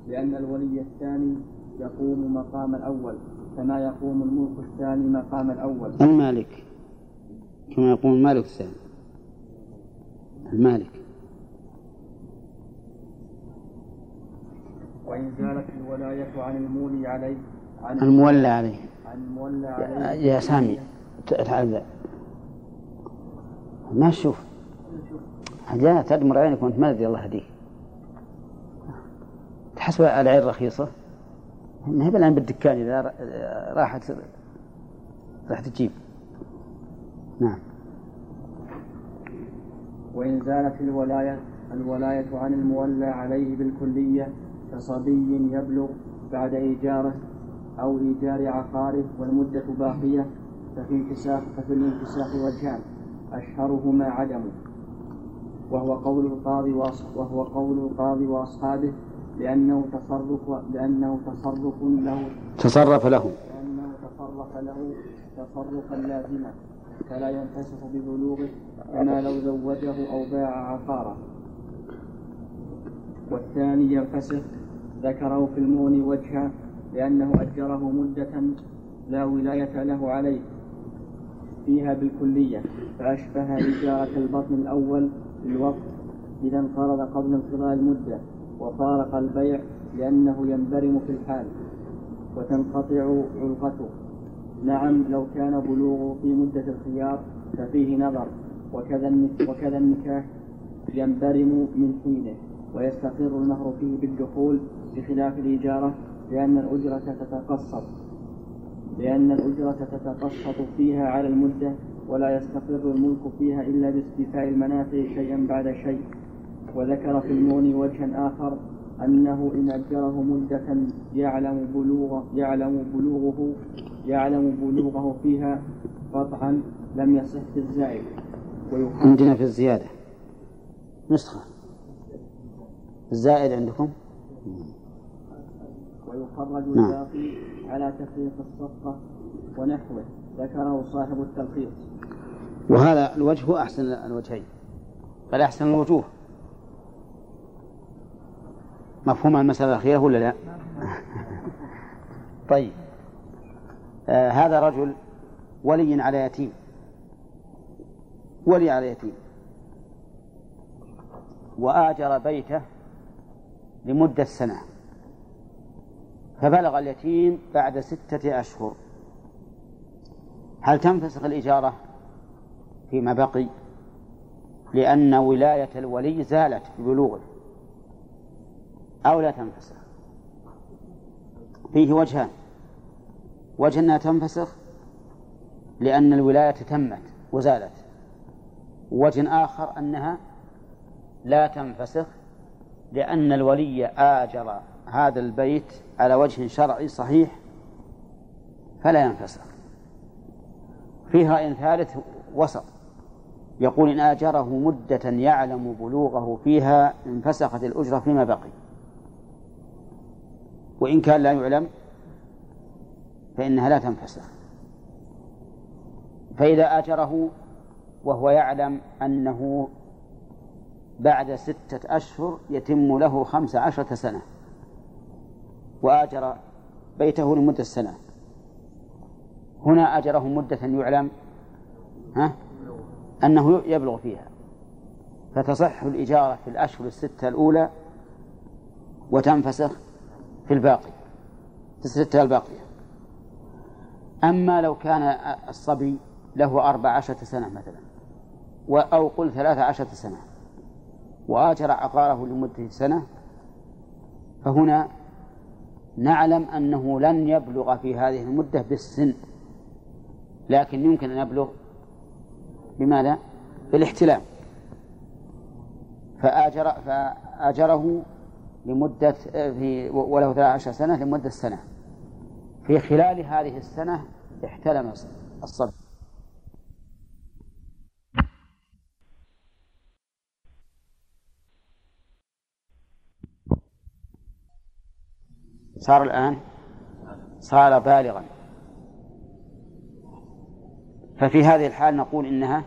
لأن الولي الثاني يقوم مقام الأول كما يقوم الملك الثاني مقام الأول. المالك كما يقول المالك الثاني. المالك. وإن زالت الولاية عن المولي عليه عن المولى عليه عن المولى عليه يا سامي تعال ذا. ما تشوف. جاء تدمر عينك وأنت ما ادري الله يهديك. تحسب العين رخيصة؟ ما هي بالآن بالدكان إذا راحت راح تجيب. نعم. وإن زالت الولاية الولاية عن المولى عليه بالكلية كصبي يبلغ بعد إيجاره أو إيجار عقاره والمدة باقية ففي انكساح ففي الانكساح وجهان أشهرهما عدمه وهو قول القاضي وهو قول القاضي وأصحابه لأنه تصرف لأنه تصرف له تصرف له. لأنه تصرف له تصرفا لازما. فلا ينفسخ ببلوغه كما لو زوجه أو باع عقارا والثاني ينفسخ ذكره في المغني وجها لأنه أجره مدة لا ولاية له عليه. فيها بالكلية فأشبه إجارة البطن الأول في الوقت إذا انقرض قبل انقضاء المدة وفارق البيع لأنه ينبرم في الحال وتنقطع علقته نعم لو كان بلوغه في مدة الخيار ففيه نظر وكذا وكذا النكاح ينبرم من حينه ويستقر المهر فيه بالدخول بخلاف الإجارة لأن الأجرة تتقسط لأن الأجرة تتقسط فيها على المدة ولا يستقر الملك فيها إلا باستيفاء المنافع شيئا بعد شيء. وذكر في المغني وجها آخر أنه إن أجره مدة يعلم بلوغ يعلم بلوغه يعلم بلوغه فيها قطعا لم يصح في الزائد عندنا في الزيادة. نسخة. الزائد عندكم؟ ويخرج نعم. الباقي على تفريق الصفقة ونحوه. ذكره صاحب التلخيص. وهذا الوجه أحسن الوجهين. بل أحسن الوجوه. مفهوم المسألة الأخيرة ولا لا؟ [LAUGHS] طيب. آه هذا رجل ولي على يتيم. ولي على يتيم. وآجر بيته لمدة سنة. فبلغ اليتيم بعد ستة أشهر. هل تنفسخ الإجارة فيما بقي؟ لأن ولاية الولي زالت ببلوغه أو لا تنفسخ. فيه وجهان. وجه أنها تنفسخ لأن الولاية تمت وزالت. وجه آخر أنها لا تنفسخ لأن الولي آجر هذا البيت على وجه شرعي صحيح فلا ينفسخ. فيه رأي ثالث وسط. يقول إن آجره مدة يعلم بلوغه فيها انفسخت الأجرة فيما بقي. وإن كان لا يعلم فإنها لا تنفسخ فإذا آجره وهو يعلم أنه بعد ستة أشهر يتم له خمس عشرة سنة وآجر بيته لمدة سنة. هنا أجره مدة يعلم ها؟ أنه يبلغ فيها. فتصح الإجارة في الأشهر الستة الأولى وتنفسخ في الباقي في الستة الباقية أما لو كان الصبي له أربع عشرة سنة مثلا أو قل ثلاثة عشرة سنة وآجر عقاره لمدة سنة فهنا نعلم أنه لن يبلغ في هذه المدة بالسن لكن يمكن أن يبلغ بماذا؟ بالاحتلام فآجر فآجره لمدة في وله 13 سنة لمدة سنة. في خلال هذه السنة احتلم الصبي. صار الآن؟ صار بالغا. ففي هذه الحال نقول إنها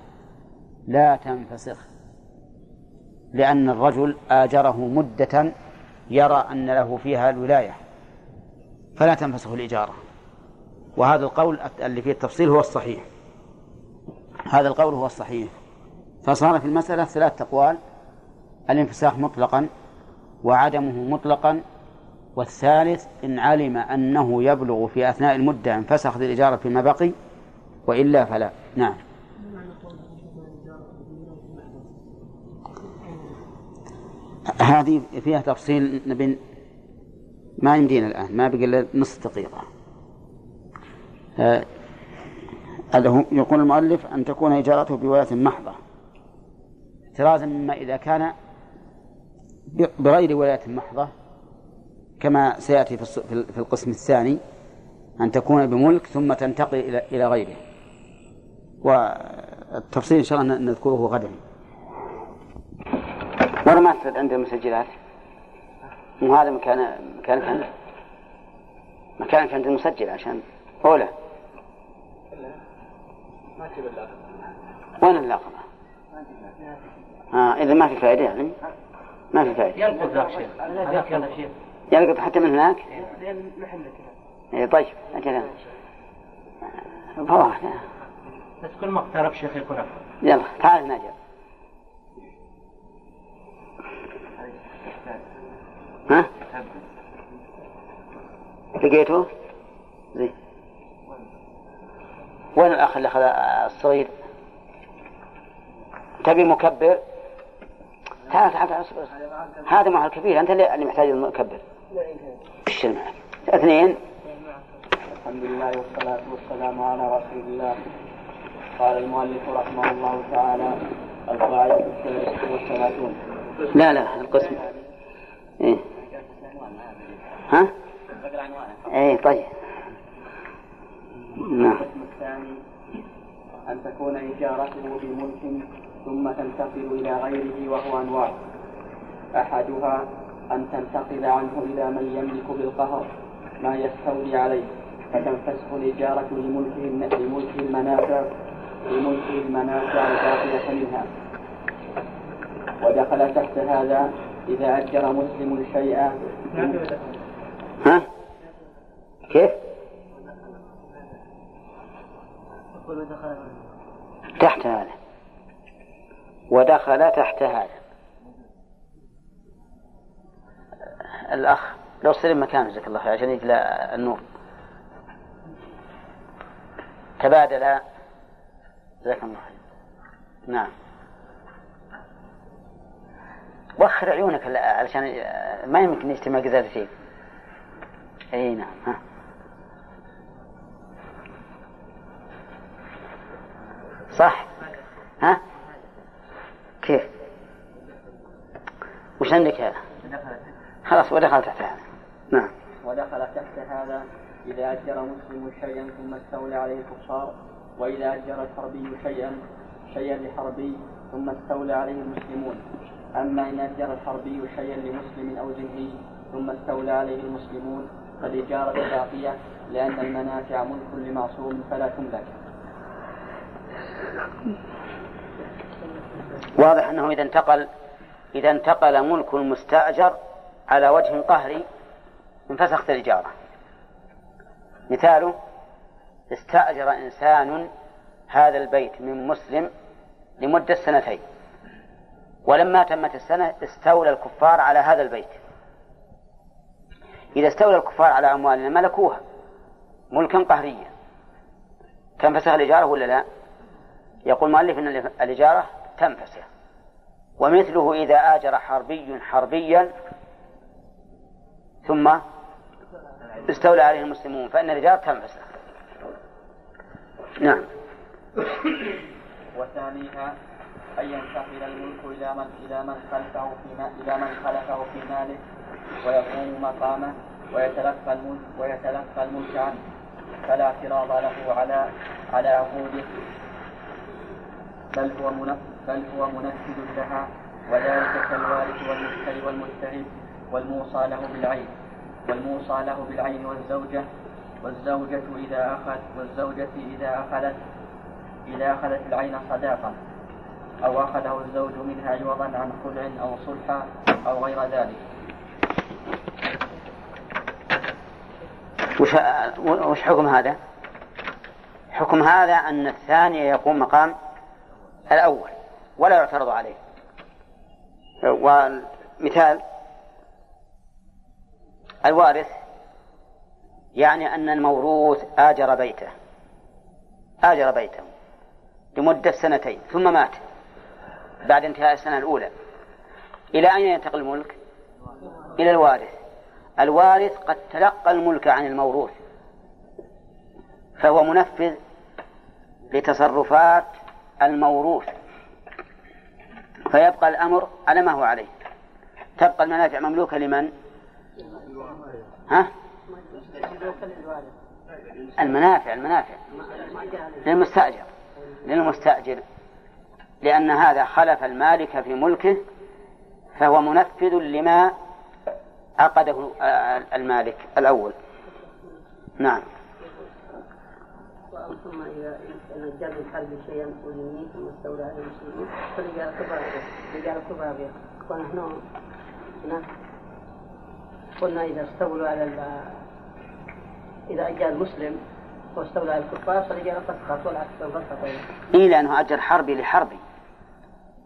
لا تنفسخ لأن الرجل آجره مدة يرى أن له فيها الولاية فلا تنفسخ الإجارة. وهذا القول اللي فيه التفصيل هو الصحيح. هذا القول هو الصحيح. فصار في المسألة ثلاث أقوال. الانفساخ مطلقا وعدمه مطلقا. والثالث إن علم أنه يبلغ في أثناء المدة انفسخت الإجارة فيما بقي وإلا فلا. نعم. هذه فيها تفصيل نبي ما يمدينا الآن ما بقي إلا نصف دقيقة. آه يقول المؤلف أن تكون إجارته بولاية محضة. احترازا مما إذا كان بغير ولاية محضة كما سيأتي في القسم الثاني أن تكون بملك ثم تنتقل إلى غيره. والتفصيل إن شاء الله نذكره غدا. ولا ما عند المسجلات مو هذا مكان مكانك أنت مكانك عند المسجل عشان أولى وين اللاقمة؟ آه إذا ما في فائدة يعني. ما في فائدة. ينقض ذاك شيخ. يلقط. حتى من هناك؟ لأن محلك اي طيب أجل. فواح بس كل ما اقترب شيخ يكون أفضل. يلا تعال ناجر ها؟ لقيته؟ زين وين الأخ اللي أخذ الصغير؟ تبي مكبر؟ تعال تعال تعال هذا مع الكبير أنت اللي محتاج المكبر إيش معك؟ اثنين الحمد لله والصلاة والسلام على رسول الله قال المؤلف رحمه الله تعالى القاعدة الثالثة والثلاثون لا لا القسم إيه؟ ها؟ إيه طيب. نعم. الثاني أن تكون إجارته بملك ثم تنتقل إلى غيره وهو أنواع أحدها أن تنتقل عنه إلى من يملك بالقهر ما يستولي عليه فتنفسخ الإجارة لملكه لملكه المنافع لملكه المنافع الباقية منها. ودخل تحت هذا إذا أجر مسلم شيئا. ها؟ كيف؟ تحت هذا. ودخل تحت هذا. الأخ لو سلم مكانه جزاك الله خير عشان يجلى النور. تبادل جزاك الله خير. نعم. وخر عيونك علشان ما يمكن يجتمع قذافتين اي نعم ها. صح؟ ها؟ كيف؟ وش عندك هذا؟ خلاص ودخل تحت هذا. نعم. ودخل تحت هذا إذا أجر مسلم شيئا ثم استولى عليه الكفار وإذا أجر الحربي شيئا شيئا لحربي ثم استولى عليه المسلمون. أما إن أجر الحربي شيئا لمسلم أو ذمي ثم استولى عليه المسلمون فالإجارة باقية لأن المنافع ملك لمعصوم فلا تملك. واضح أنه إذا انتقل إذا انتقل ملك المستأجر على وجه قهري انفسخت الإجارة. مثاله استأجر إنسان هذا البيت من مسلم لمدة سنتين. ولما تمت السنة استولى الكفار على هذا البيت. إذا استولى الكفار على أموالنا ملكوها ملكا قهريا. تنفسخ الإجارة ولا لا؟ يقول المؤلف أن الإجارة تنفسخ ومثله إذا آجر حربي حربيا ثم استولى عليه المسلمون فإن الإجارة تنفسخ نعم. وثانيها أن ينتقل الملك إلى من إلى من خلفه في إلى من خلفه في ماله ويقوم مقامه ويتلقى الملك ويتلقى الملك عنه. فلا اعتراض له على على عقوده. بل هو بل هو منفذ لها وذلك كالوارث والمشتري والمجتهد والموصى له بالعين. والموصى له بالعين والزوجة. والزوجة إذا أخذ والزوجة إذا أخذت إذا أخذت العين صداقة. أو أخذه الزوج منها عوضا عن خلع أو صلحا أو غير ذلك. وش وش حكم هذا؟ حكم هذا أن الثاني يقوم مقام الأول ولا يعترض عليه. ومثال الوارث يعني أن الموروث آجر بيته آجر بيته لمدة سنتين ثم مات. بعد انتهاء السنة الأولى. إلى أين ينتقل الملك؟ إلى الوارث. الوارث قد تلقى الملك عن الموروث. فهو منفذ لتصرفات الموروث. فيبقى الأمر على ما هو عليه. تبقى المنافع مملوكة لمن؟ ها؟ المنافع المنافع. للمستأجر. للمستأجر. لأن هذا خلف المالك في ملكه فهو منفذ لما عقده المالك الأول. نعم. ثم إذا الحرب شيئا ثم استولى على المسلمين فرجال كبار رجال كبار ونحن هنا قلنا إذا استولوا على إذا أجى المسلم واستولى على الكفار فرجال فسقط والعكس فسقط إيه لأنه أجر حربي لحربي.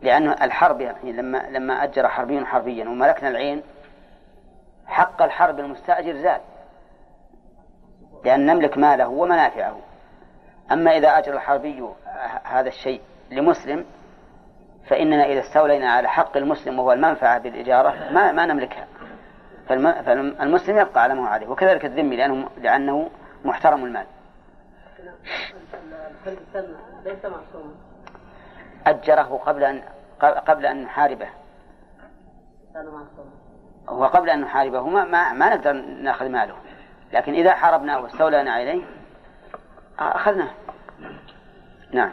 لأنه الحرب يعني لما لما أجر حربي حربيا وملكنا العين حق الحرب المستأجر زاد. لأن نملك ماله ومنافعه. أما إذا أجر الحربي هذا الشيء لمسلم فإننا إذا استولينا على حق المسلم وهو المنفعة بالإجارة ما ما نملكها. فالمسلم يبقى على ما هو عليه. وكذلك الذمي لأنه لأنه محترم المال. ليس أجره قبل أن قبل أن نحاربه. هو قبل أن نحاربه ما, ما, ما نقدر نأخذ ماله. لكن إذا حاربناه واستولينا عليه أخذناه. نعم.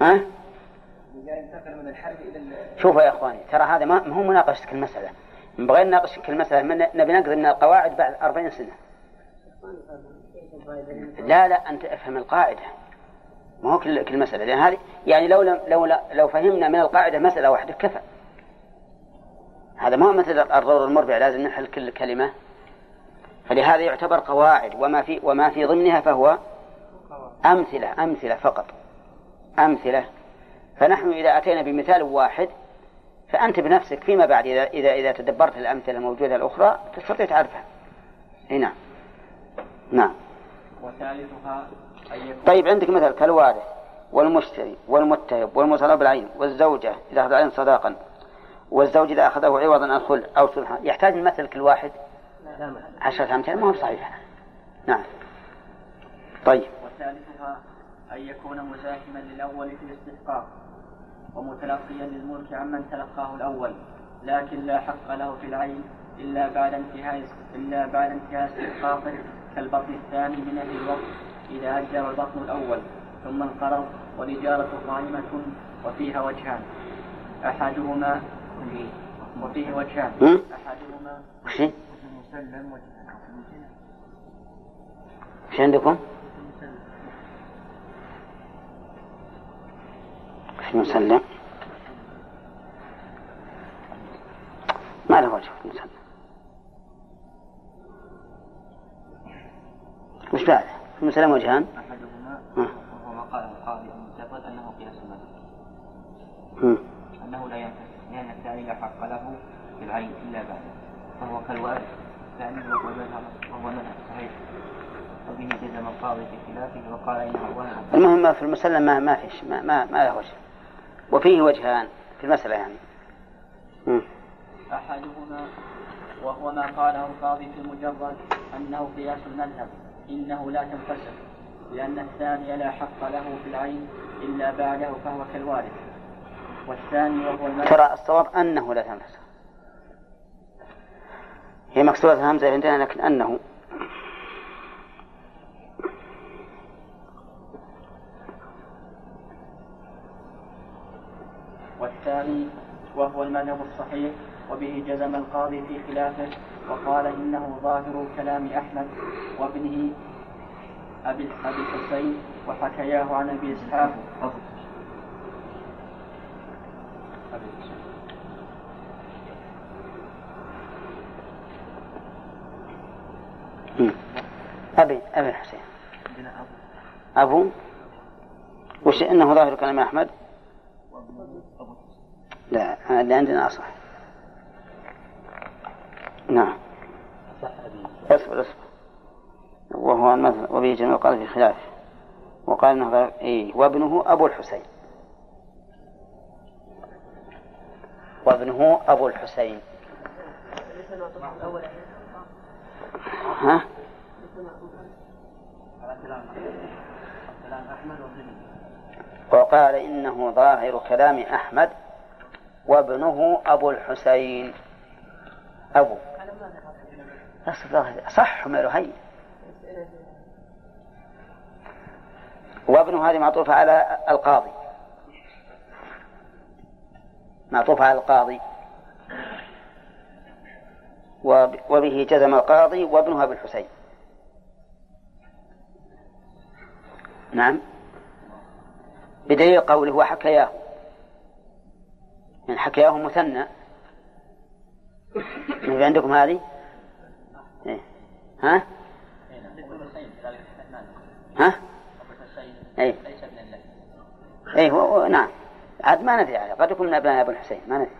ها؟ شوفوا يا إخواني ترى هذا ما هو مناقشة المسألة نبغى نناقش كل مسألة من نبي نقضي من القواعد بعد أربعين سنة. لا لا أنت افهم القاعدة. ما هو كل كل مسألة لأن هذه يعني لو لو لو فهمنا من القاعدة مسألة واحدة كفى هذا ما هو مثل الضرر المربع لازم نحل كل كلمة فلهذا يعتبر قواعد وما في وما في ضمنها فهو أمثلة أمثلة فقط أمثلة فنحن إذا أتينا بمثال واحد فأنت بنفسك فيما بعد إذا إذا إذا تدبرت الأمثلة الموجودة الأخرى تستطيع تعرفها. نعم. نعم. وثالثها طيب عندك مثل كالوارث والمشتري والمتهب والمصاب بالعين والزوجة إذا أخذ العين صداقا والزوج إذا أخذه عوضا عن خل أو صلحا يحتاج نمثل كل واحد عشرة أمثال ما هو صحيح نعم. طيب. وثالثها أن يكون مزاحما للأول في الاستحقاق ومتلقيا للملك عمن تلقاه الأول لكن لا حق له في العين إلا بعد انتهاء إلا بعد انتهاء استحقاقه كالبطن الثاني من أهل الوقت. إذا أجر البطن الأول ثم انقرض والإجارة قائمة وفيها وجهان. أحدهما وفيه وجهان. أحدهما مسلم وش عندكم؟ في مسلم؟ ما له وجه في مسلم وش بعد؟ في مسلم وجهان؟ أحدهما وهو ما قاله القاضي المعتقد أنه قياس المذهب أنه لا ينفع لأن الثاني لا حق له في العين إلا بعده فهو كالوارث لأنه هو المذهب وهو المذهب صحيح. وبه جزم القاضي في خلافه وقال إنه وهم المهم في المسلم ما ما فيش ما ما, ما له وجه. وفيه وجهان في المسألة يعني. مم. أحدهما وهو ما قاله القاضي في المجرد أنه قياس المذهب. إنه لا تنفسخ لأن الثاني لا حق له في العين إلا بعده فهو كالوارث. والثاني وهو المذهب ترى الصواب أنه لا تنفسخ هي مكسورة الهمزة عندنا لكن أنه. والثاني وهو المذهب الصحيح وبه جزم القاضي في خلافه وقال إنه ظاهر كلام أحمد وابنه أبي أبي الحسين وحكياه عن أبي إسحاق. أبي أبي الحسين. أبو؟ وش إنه ظاهر كلام أحمد؟ لا اللي عندنا أصح. نعم. أصبر أصبر. وهو المذهب وبه جميع قال في خلافه وقال إنه إيه وابنه أبو الحسين. وابنه أبو الحسين. ها؟ وقال إنه ظاهر كلام أحمد وابنه أبو الحسين. أبو. أصل- صح ماله هي. وابنه هذه معطوفة على القاضي. معطوفة على القاضي. وب- وبه جزم القاضي وابنه أبو الحسين نعم. بدليل قوله وحكياه. من حكياه مثنى. عندكم هذه؟ ها؟ ها؟ الله اي هو نعم. عاد ما ندري عليه. قد يكون من أبناء أبو الحسين ما ندري.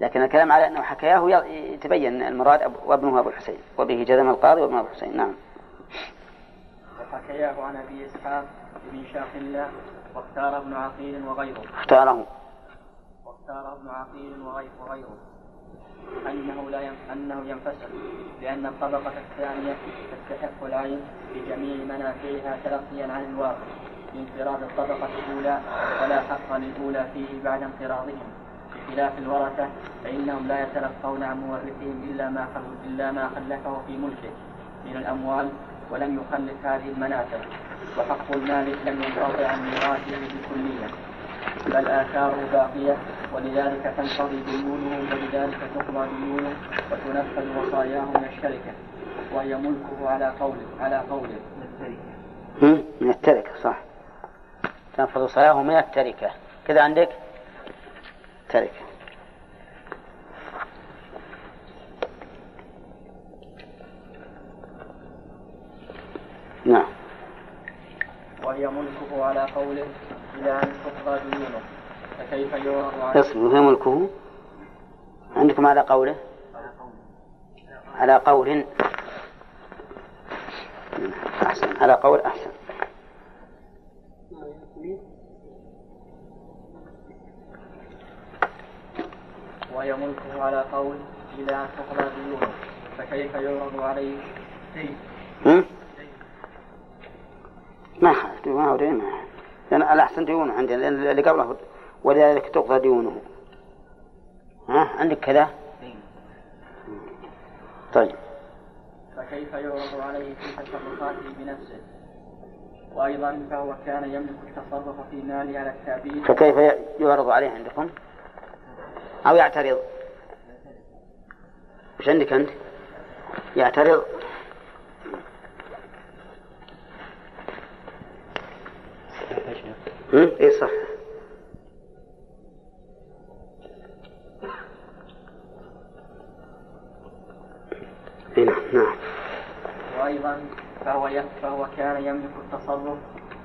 لكن الكلام على أنه حكياه يتبين المراد وابنه أبو الحسين. وبه جزم القاضي وابن أبو الحسين. نعم. وحكياه عن أبي إسحاق بن شاق الله واختار ابن عقيل وغيره. اختاره. واختار ابن عقيل وغيره. أنه لا. أنه ينفسخ لأن الطبقة الثانية تستحق العين بجميع منافعها تلقيا عن الواقع بانفراد الطبقة الأولى ولا حق للأولى فيه بعد انقراضهم بخلاف الورثة فإنهم لا يتلقون عن مورثهم إلا ما. إلا ما خلفه في ملكه من الأموال ولم يخلف هذه المنافع وحق المالك لم ينقطع عن ميراثه بالكلية بل آثاره باقية ولذلك تنقضي ديونه ولذلك تقضى ديونه وتنفذ وصاياه من الشركة وهي ملكه على قوله على قوله؟ من التركة صح. تنفذ صلاة من التركة. كذا عندك؟ تركة. نعم. وهي ملكه على قوله إلى أن تقضى ديونه فكيف يعرض عليه اصبر وهي ملكه. عندكم على قوله؟ على قول. أحسن. على قول أحسن. وهي ملكه على قول إلى أن تقضى ديونه فكيف يعرض عليه؟ ما خالف ما هو دين ما لأن الأحسن ديونه عندنا لأن اللي قبله ولذلك تقضى ديونه. ها؟ عندك كذا؟ طيب. فكيف يعرض عليه في تصرفاته بنفسه؟ وأيضا فهو كان يملك التصرف في ماله على التعبيد. فكيف يعرض عليه عندكم؟ أو يعترض؟ وش عندك أنت؟ يعترض هم؟ اي صح. اي نعم نعم. وأيضا فهو فهو كان يملك التصرف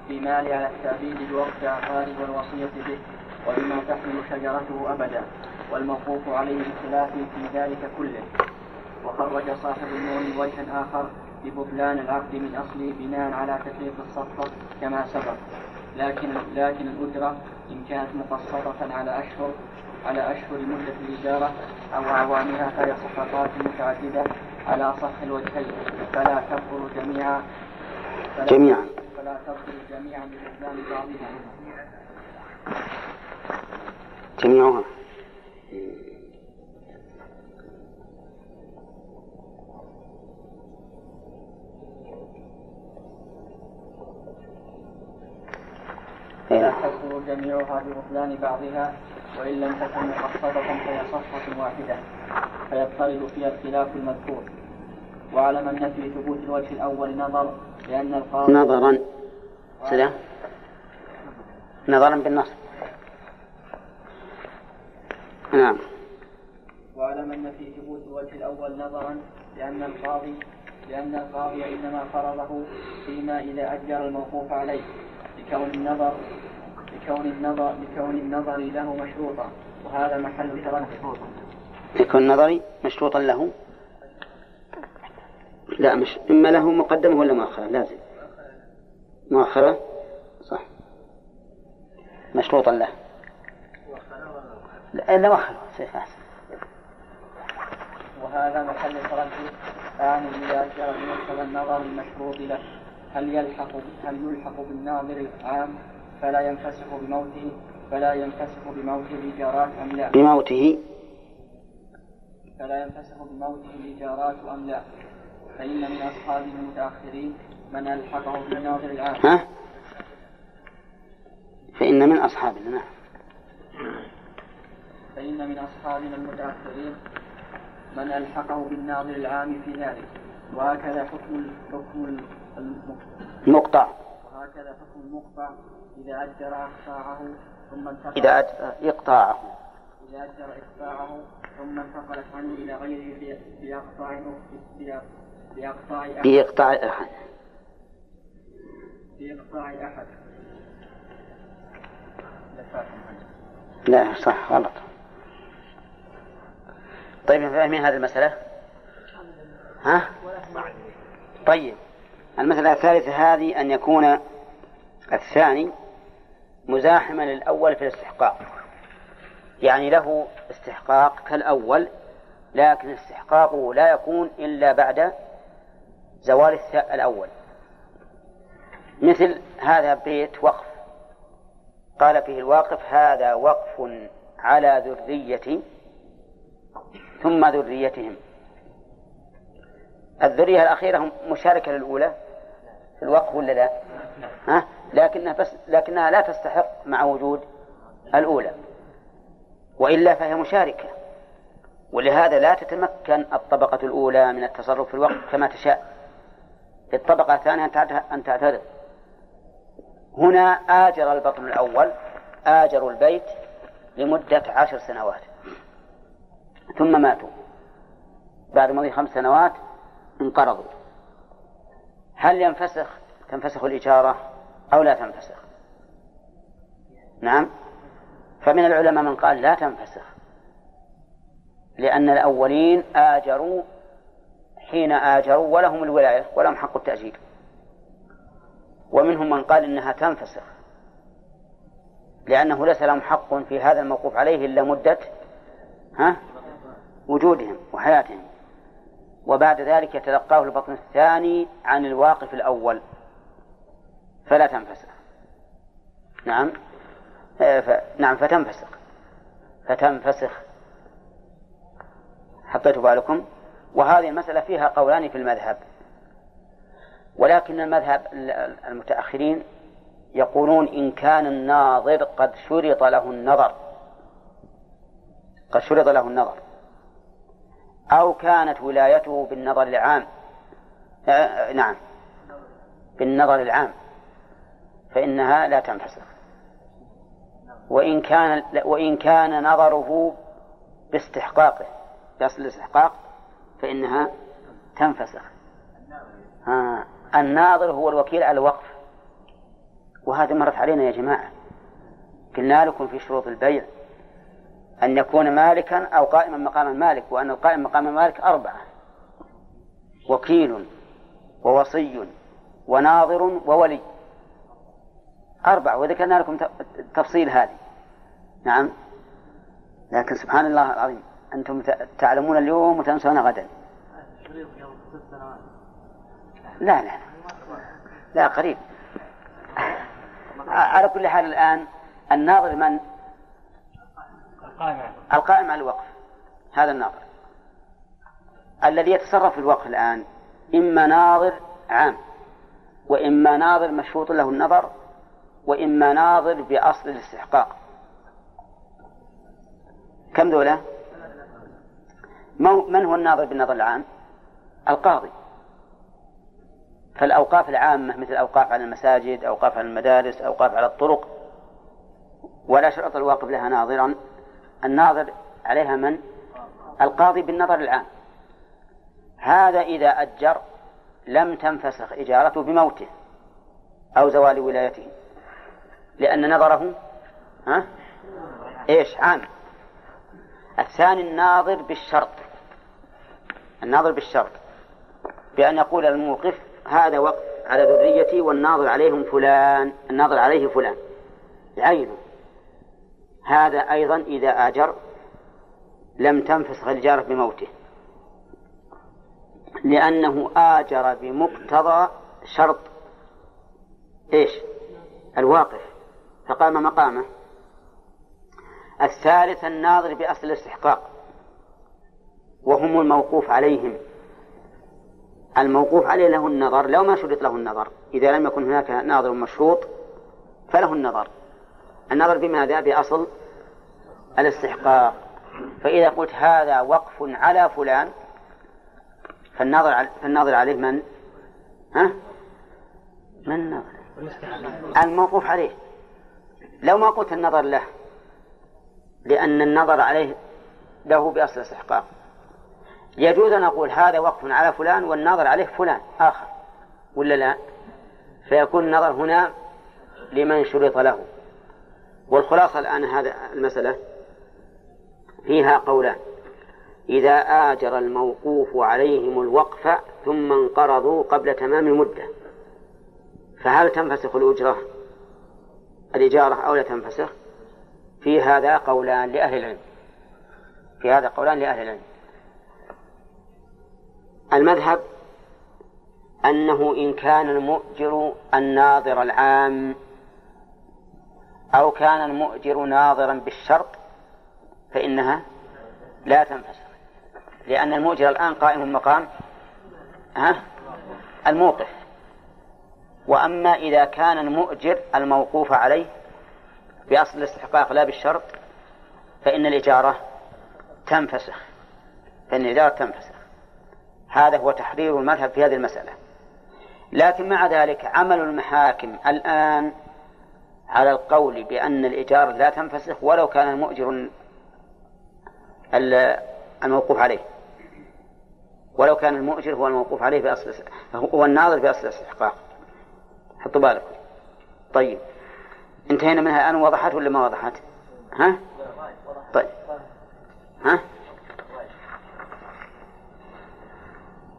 في ماله على التعبيد بوقت عقاره والوصية به وبما تحمل شجرته أبدا والموقوف عليه بخلاف في ذلك كله. وخرج صاحب النور وجها آخر ببطلان العقد من أصله بناء على تفريق الصفقة كما سبق. لكن لكن الأجرة إن كانت مقسطة على أشهر على أشهر مدة الإجارة أو أعوامها فهي صفقات متعددة على أصح الوجهين. فلا تبطل جميعا. فلا جميعا. فلا تبطل جميعا ببطلان بعضها. جميعها. جميعها ببطلان بعضها وإن لم تكن مقصدة فهي صفقة واحدة فيضطرد فيها الخلاف المذكور. وعلم أن في ثبوت الوجه الأول نظر لأن القاضي نظرا. سلام. نظرا بالنص. نعم. واعلم أن في ثبوت الوجه الأول نظرا لأن القاضي لأن القاضي إنما فرضه فيما إذا أجر الموقوف عليه. لكون النظر لكون النظر لكون النظر له مشروطا وهذا محل تردد يكون نظري مشروطا له؟ لا مش إما له مقدمة ولا مؤخرة لازم. مؤخرة؟ صح. مشروطا له. لا لا مؤخرة صحيح أحسن. وهذا محل تردد أعني إذا أجر بمقتضى النظر المشروط له. هل يلحق هل يلحق بالناظر العام فلا ينفسخ بموته فلا ينفسخ بموته الإيجارات أم لا؟ بموته. فلا ينفسخ بموته الإيجارات أم لا؟ فإن من أصحابه المتأخرين من ألحقه بالناظر العام. ها؟ فإن من أصحابنا نعم. فإن من أصحابنا المتأخرين من ألحقه بالناظر العام في ذلك. وهكذا حكم حكم مقطع وهكذا حكم المقطع إذا أجر إقطاعه ثم انتقل. إذا أد- إقطاعه. إذا أجر إقطاعه ثم انتقلت عنه إلى غيره في- بإقطاع أحد. بإقطاع أحد. بإقطاع أحد. لا صح غلط. طيب فاهمين هذه المسألة؟ ها؟ طيب. المسألة الثالثة هذه أن يكون الثاني مزاحما للأول في الاستحقاق. يعني له استحقاق كالأول لكن استحقاقه لا يكون إلا بعد زوال الأول. مثل هذا بيت وقف. قال فيه الواقف هذا وقف على ذريتي ثم ذريتهم. الذرية الأخيرة مشاركة للأولى؟ في الوقف ولا لا؟ ها؟ لكنها بس لكنها لا تستحق مع وجود الأولى. وإلا فهي مشاركة. ولهذا لا تتمكن الطبقة الأولى من التصرف في الوقف كما تشاء. في الطبقة الثانية أن تعترض هنا آجر البطن الأول آجروا البيت لمدة عشر سنوات. ثم ماتوا. بعد مضي خمس سنوات انقرضوا. هل ينفسخ؟ تنفسخ الإجارة أو لا تنفسخ؟ نعم. فمن العلماء من قال لا تنفسخ. لأن الأولين آجروا حين آجروا ولهم الولاية ولهم حق التأجير. ومنهم من قال إنها تنفسخ. لأنه ليس لهم حق في هذا الموقوف عليه إلا مدة ها وجودهم وحياتهم. وبعد ذلك يتلقاه البطن الثاني عن الواقف الأول. فلا تنفسخ. نعم. آه، ف... نعم فتنفسخ. فتنفسخ. حطيت بالكم؟ وهذه المسألة فيها قولان في المذهب. ولكن المذهب المتأخرين يقولون إن كان الناظر قد شرط له النظر. قد شرط له النظر. أو كانت ولايته بالنظر العام. آه، نعم. بالنظر العام. فإنها لا تنفسخ. وإن كان وإن كان نظره باستحقاقه بأصل الاستحقاق فإنها تنفسخ. ها الناظر هو الوكيل على الوقف. وهذا مرت علينا يا جماعة. قلنا لكم في شروط البيع. أن يكون مالكا أو قائما مقام المالك وأن القائم مقام المالك أربعة وكيل ووصي وناظر وولي. أربعة وذكرنا لكم تفصيل هذه. نعم. لكن سبحان الله العظيم أنتم تعلمون اليوم وتنسون غدا. لا لا لا قريب. على كل حال الآن الناظر من القائم على الوقف. هذا الناظر. الذي يتصرف في الوقف الآن إما ناظر عام وإما ناظر مشروط له النظر وإما ناظر بأصل الاستحقاق. كم ذولا؟ من هو الناظر بالنظر العام؟ القاضي. فالأوقاف العامة مثل الأوقاف على المساجد أوقاف على المدارس أوقاف على الطرق ولا شرط الواقف لها ناظرا الناظر عليها من؟ القاضي بالنظر العام. هذا إذا أجر لم تنفسخ إجارته بموته أو زوال ولايته. لأن نظره ها؟ إيش؟ عام. الثاني الناظر بالشرط. الناظر بالشرط. بأن يقول الموقف هذا وقف على ذريتي والناظر عليهم فلان الناظر عليه فلان. يعينه هذا أيضا إذا آجر لم تنفسخ الإجارة بموته لأنه آجر بمقتضى شرط إيش؟ الواقف فقام مقامه. الثالث الناظر بأصل الاستحقاق وهم الموقوف عليهم. الموقوف عليه له النظر لو ما شرط له النظر إذا لم يكن هناك ناظر مشروط فله النظر. النظر بماذا؟ بأصل الاستحقاق فإذا قلت هذا وقف على فلان فالناظر فالناظر عليه من؟ ها؟ من الناظر؟ الموقوف عليه لو ما قلت النظر له لأن النظر عليه له بأصل الاستحقاق يجوز أن أقول هذا وقف على فلان والنظر عليه فلان آخر ولا لا فيكون النظر هنا لمن شرط له والخلاصة الآن هذا المسألة فيها قولان. إذا آجر الموقوف عليهم الوقف ثم انقرضوا قبل تمام المدة فهل تنفسخ الأجرة؟ الإجارة أو لا تنفسخ؟ في هذا قولان لأهل العلم. في هذا قولان لأهل العلم. المذهب أنه إن كان المؤجر الناظر العام أو كان المؤجر ناظرا بالشرط فإنها لا تنفسخ. لأن المؤجر الآن قائم مقام الموقف. وأما إذا كان المؤجر الموقوف عليه بأصل الاستحقاق لا بالشرط فإن الإجارة تنفسخ. فإن الإجارة تنفسخ. هذا هو تحرير المذهب في هذه المسألة. لكن مع ذلك عمل المحاكم الآن على القول بأن الإجارة لا تنفسخ ولو كان المؤجر الموقوف عليه ولو كان المؤجر هو الموقوف عليه بأصل هو الناظر بأصل الاستحقاق حطوا بالكم طيب انتهينا منها الآن وضحت ولا ما وضحت؟ ها؟ طيب ها؟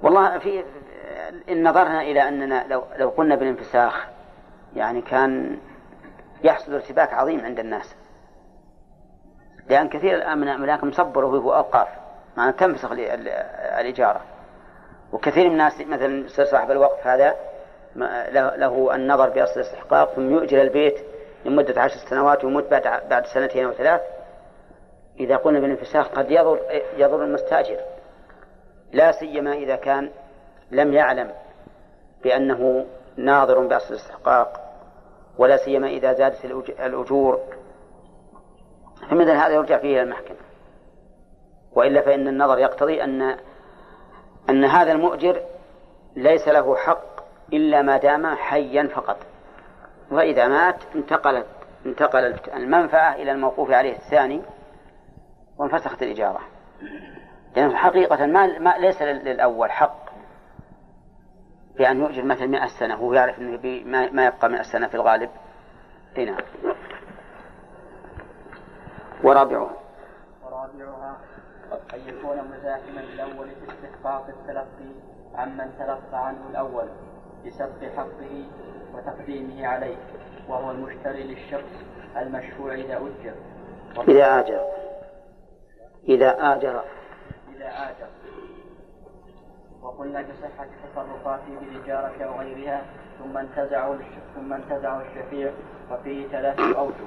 والله في إن نظرنا إلى أننا لو لو قلنا بالانفساخ يعني كان يحصل ارتباك عظيم عند الناس. لأن كثير الآن من الأملاك مصبروا في أوقاف معنى تنفسخ الإجارة. وكثير من الناس مثلا صاحب الوقف هذا له النظر بأصل الاستحقاق ثم يؤجر البيت لمدة عشر سنوات ويموت بعد بعد سنتين أو ثلاث. إذا قلنا بالانفساخ قد يضر يضر المستأجر. لا سيما إذا كان لم يعلم بأنه ناظر بأصل الاستحقاق. ولا سيما إذا زادت الأجور. فمثل هذا يرجع فيه إلى المحكمة. وإلا فإن النظر يقتضي أن أن هذا المؤجر ليس له حق إلا ما دام حيا فقط. وإذا مات انتقلت انتقلت المنفعة إلى الموقوف عليه الثاني وانفسخت الإجارة. لأنه حقيقة ما, ما ليس للأول حق. بأن يؤجر مثلا مئة سنة وهو يعرف أنه ما يبقى مئة سنة في الغالب. هنا ورابعها. ورابعها أن يكون مزاحما الأول في استحقاق التلقي عمن تلقى عنه الأول بسبق حقه وتقديمه عليه وهو المشتري للشخص المشفوع إذا أجر. إذا آجر. إذا آجر. إذا آجر. وقلنا بصحة تصرفاته بالإجارة أو غيرها ثم انتزعه ثم انتزعه الشفيع وفيه ثلاث أوجه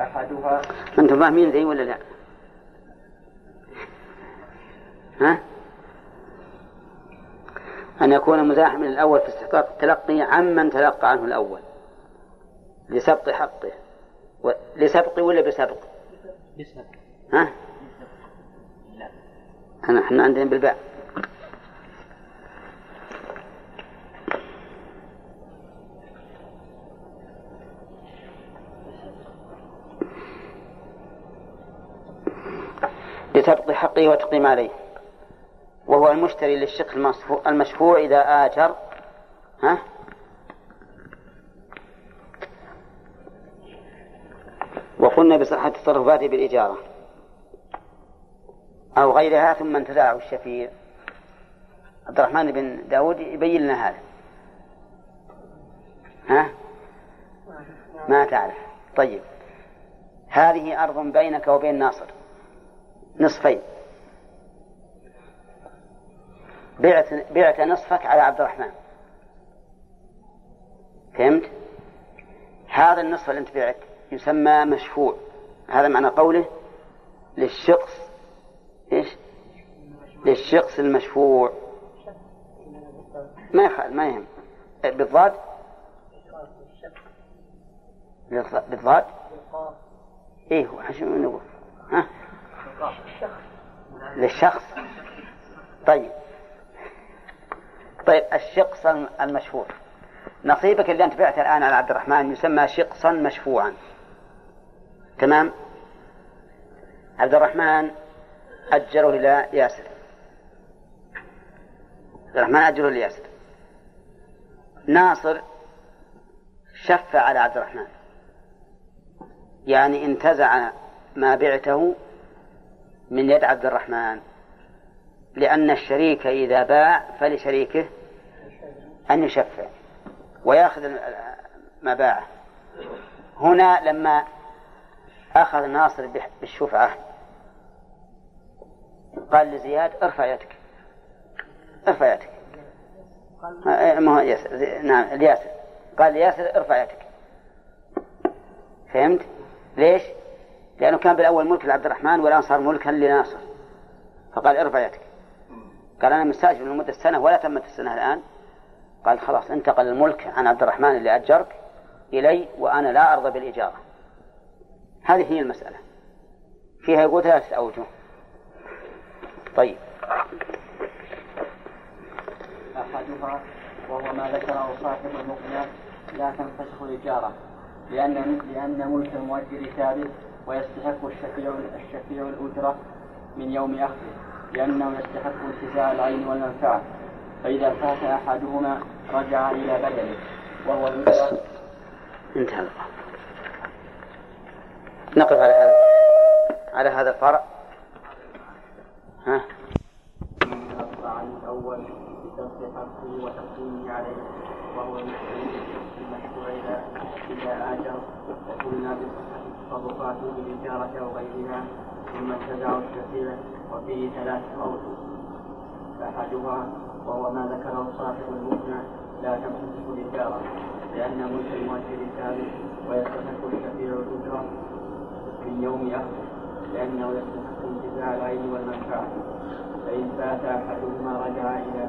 أحدها أنتم فاهمين ذي ولا لا؟ ها؟ أن يكون مزاحما الأول في استحقاق التلقي عمن تلقى عنه الأول لسبق حقه و... لسبق ولا بسبق؟ بسبق ها؟ لا أنا إحنا عندنا بالباء لسبق حقه وتقديم عليه. وهو المشتري للشق المشفوع, المشفوع إذا آجر. ها؟ وقلنا بصحة تصرفاته بالإجارة. أو غيرها ثم انتزعه الشفيع. عبد الرحمن بن داود يبين لنا هذا. ها؟ ما تعرف. طيب. هذه أرض بينك وبين ناصر. نصفين. بعت بعت نصفك على عبد الرحمن. فهمت؟ هذا النصف اللي انت بعت يسمى مشفوع. هذا معنى قوله للشخص إيش؟ للشخص المشفوع. ما يخال ما يهم. بالضاد؟ بالضاد؟ إيه شو نقول. ها؟ للشخص طيب. طيب الشقص المشفوع. نصيبك اللي أنت بعته الآن على عبد الرحمن يسمى شقصا مشفوعا. تمام؟ عبد الرحمن أجره إلى ياسر. عبد الرحمن أجره لياسر ناصر شف على عبد الرحمن. يعني انتزع ما بعته من يد عبد الرحمن. لأن الشريك إذا باع فلشريكه أن يشفع ويأخذ ما باعه. هنا لما أخذ ناصر بالشفعة قال لزياد ارفع يدك. ارفع يدك. نعم الياسر. قال لياسر ارفع يدك. فهمت؟ ليش؟ لأنه كان بالأول ملك لعبد الرحمن والآن صار ملكا لناصر. فقال ارفع يدك. قال أنا مستأجر لمدة سنة ولا تمت السنة الآن. قال خلاص انتقل الملك عن عبد الرحمن اللي أجرك إلي وأنا لا أرضى بالإجارة. هذه هي المسألة. فيها يقول ثلاثة أوجه طيب. أحدها وهو ما ذكره صاحب المقنع لا تنفسخ الإجارة لأن لأن ملك المؤجر ثابت ويستحق الشفيع الشفيع الأجرة من يوم أخذه لأنه يستحق انتزاع العين والمنفعة. فإذا فات أحدهما رجع إلى بدله وهو الأجرة انتهى نقف على هذا. على هذا الفرع. ها؟ عن الأول بترك حقه وتقديمه عليه وهو المشروع إذا إذا آجر وقلنا بصحة تصرفاته بالإجارة أو غيرها ثم انتزعه الشفيع وفيه ثلاث أوجه أحدها وهو ما ذكره صاحب المبنى لا تنفسخ الإجارة لأن ملك المؤجر ثابت ويستحق الشفيع الأجرة من يوم أخذه لأنه يستحق انتزاع العين والمنفعة. فإن فات أحدهما رجع إلى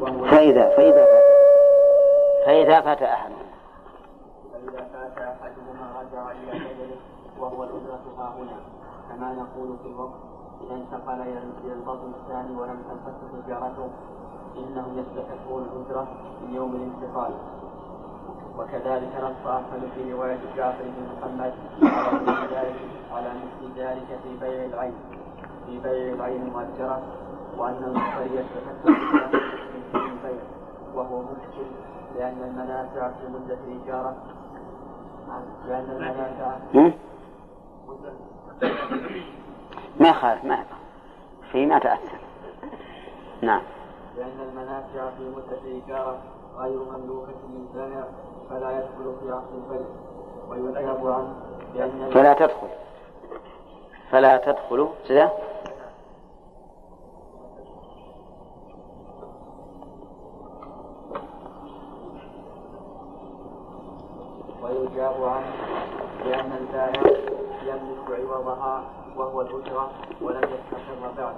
وهو فإذا فإذا فات فإذا فات أحدهما فإذا فات أحدهما رجع إلى بدله وهو الأجرة ها هنا. كما نقول في الوقت إذا انتقل إلى البطن الثاني ولم تنفسخ إجارته إنهم يستحقون الأجرة من يوم الانتقال. وكذلك نص أحمد في رواية جعفر بن محمد على مثل ذلك في بيع العين في بيع العين المؤجرة وأن المشتري الأجرة من البيع وهو مشكل لأن المنافع في مدة الإجارة ما يخالف ما يخالف في ما تأثر. نعم. لأن المنافع في مدة الإجارة غير مملوكة للبائع فلا يدخل في عقد البيع ويجاب عنه لأن فلا تدخل. فلا تدخل. كذا ويجاب عنه لأن البائع يملك عوضها وهو الأجرة ولم يستقر بعد.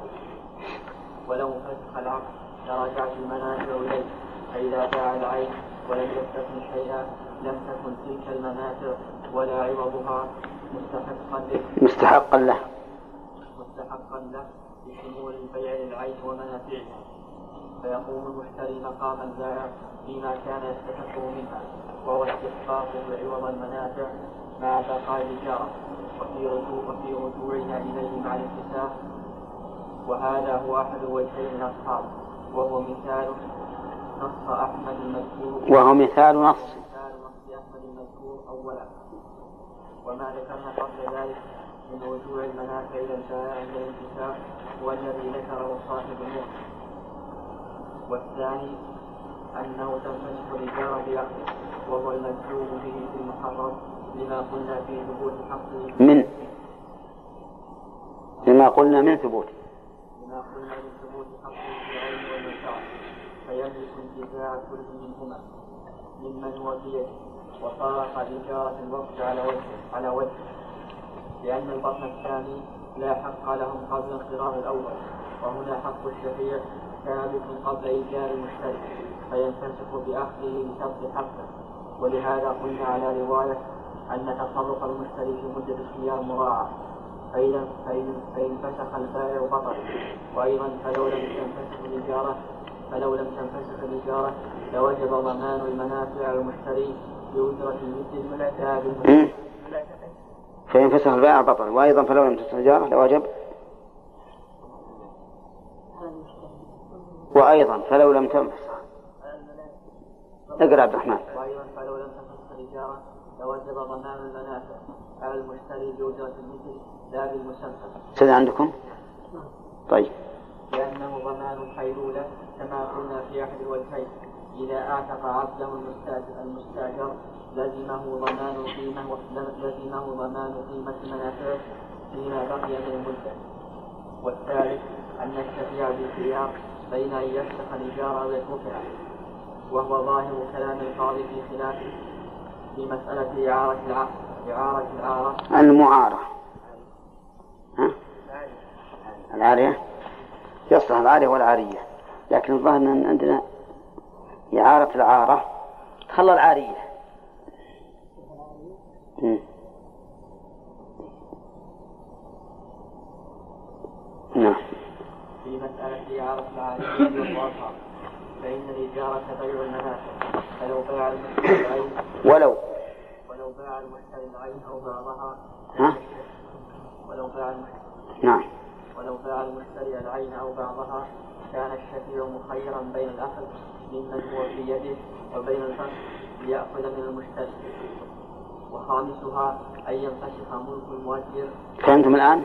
ولو فسخ العقد لرجعت المنافع إليه. فإذا باع العين ولم يستثن شيئا لم تكن تلك المنافع ولا عوضها مستحقا له. مستحقا له. مستحقا له بشمول البيع للعين ومنافعها فيقوم المشتري مقام البائع فيما كان يستحقه منها. وهو استحقاقه عوض المنافع مع بقاء الإجارة وفي رجوع وفي رجوعها إليه مع الانتساب وهذا هو أحد وجهي الأصحاب. وهو مثال نص أحمد المذكور. وهو مثال نص. مثال نص أحمد المذكور أولا. وما ذكرنا قبل ذلك من رجوع المنافع إلى البائع عند الانتساب هو الذي ذكره صاحب النور والثاني أنه تنفسخ الإجارة بعقده وهو المجزوم به في المحرم لما قلنا في ثبوت حقه من لما قلنا من ثبوته لما قلنا من ثبوت. حقه في العين والمنفعة فيملك انتفاع كل منهما ممن هو في يده وفارق إجارة الوقت على وجه على وجه لأن البطن الثاني لا حق لهم قبل انقراض الأول وهنا حق الشفيع ثابت قبل إيجار المشتري فينفسخ بأخذه لسبب حقه. ولهذا قلنا على رواية أن تصرف المشتري في مدة الخيار مراعى فإذا فإن, فإن فسخ البائع بطل. وأيضا فلو لم تنفسخ الإجارة فلو لم تنفسخ الإجارة لوجب ضمان المنافع على المشتري بأجرة المثل لا بالمثل فإن فسخ البائع بطل. وأيضا فلو لم تستجار لوجب وأيضا فلو لم تنفسخ. اقرأ عبد الرحمن. وأيضا الإجارة لوجب ضمان المنافع على المشتري بأجرة المثل لا بالمسمى كذا عندكم؟ طيب. لأنه ضمان الحيلولة كما قلنا في أحد الوجهين. إذا أعتق عبده المستاجر المستاجر لزمه ضمان قيمة لزمه ضمان قيمة منافعه فيما بقي من المدة والثالث أن الشفيع بالخيار بين أن يفسخ الإجارة أو يتركها وهو ظاهر كلام القاضي في خلافه في مسألة إعارة العقد إعارة العارة المعارة. ها؟ العارية؟ يصلح العارية والعارية. لكن الظاهر أن عندنا إعارة العارة تخلى العارية. نعم. في مسألة إعارة العارية فإن الإجارة بيع المنافع. فلو باع المشتري العين ولو. ولو باع المشتري العين أو بعضها ها؟ ولو باع المشتري نعم. ولو باع المشتري العين أو بعضها كان الشفيع مخيرا بين الأخذ ممن هو في يده وبين الفسخ ليأخذ من المشتري وخامسها أن ينفسخ ملك المؤجر. فهمتم الآن؟ [LAUGHS]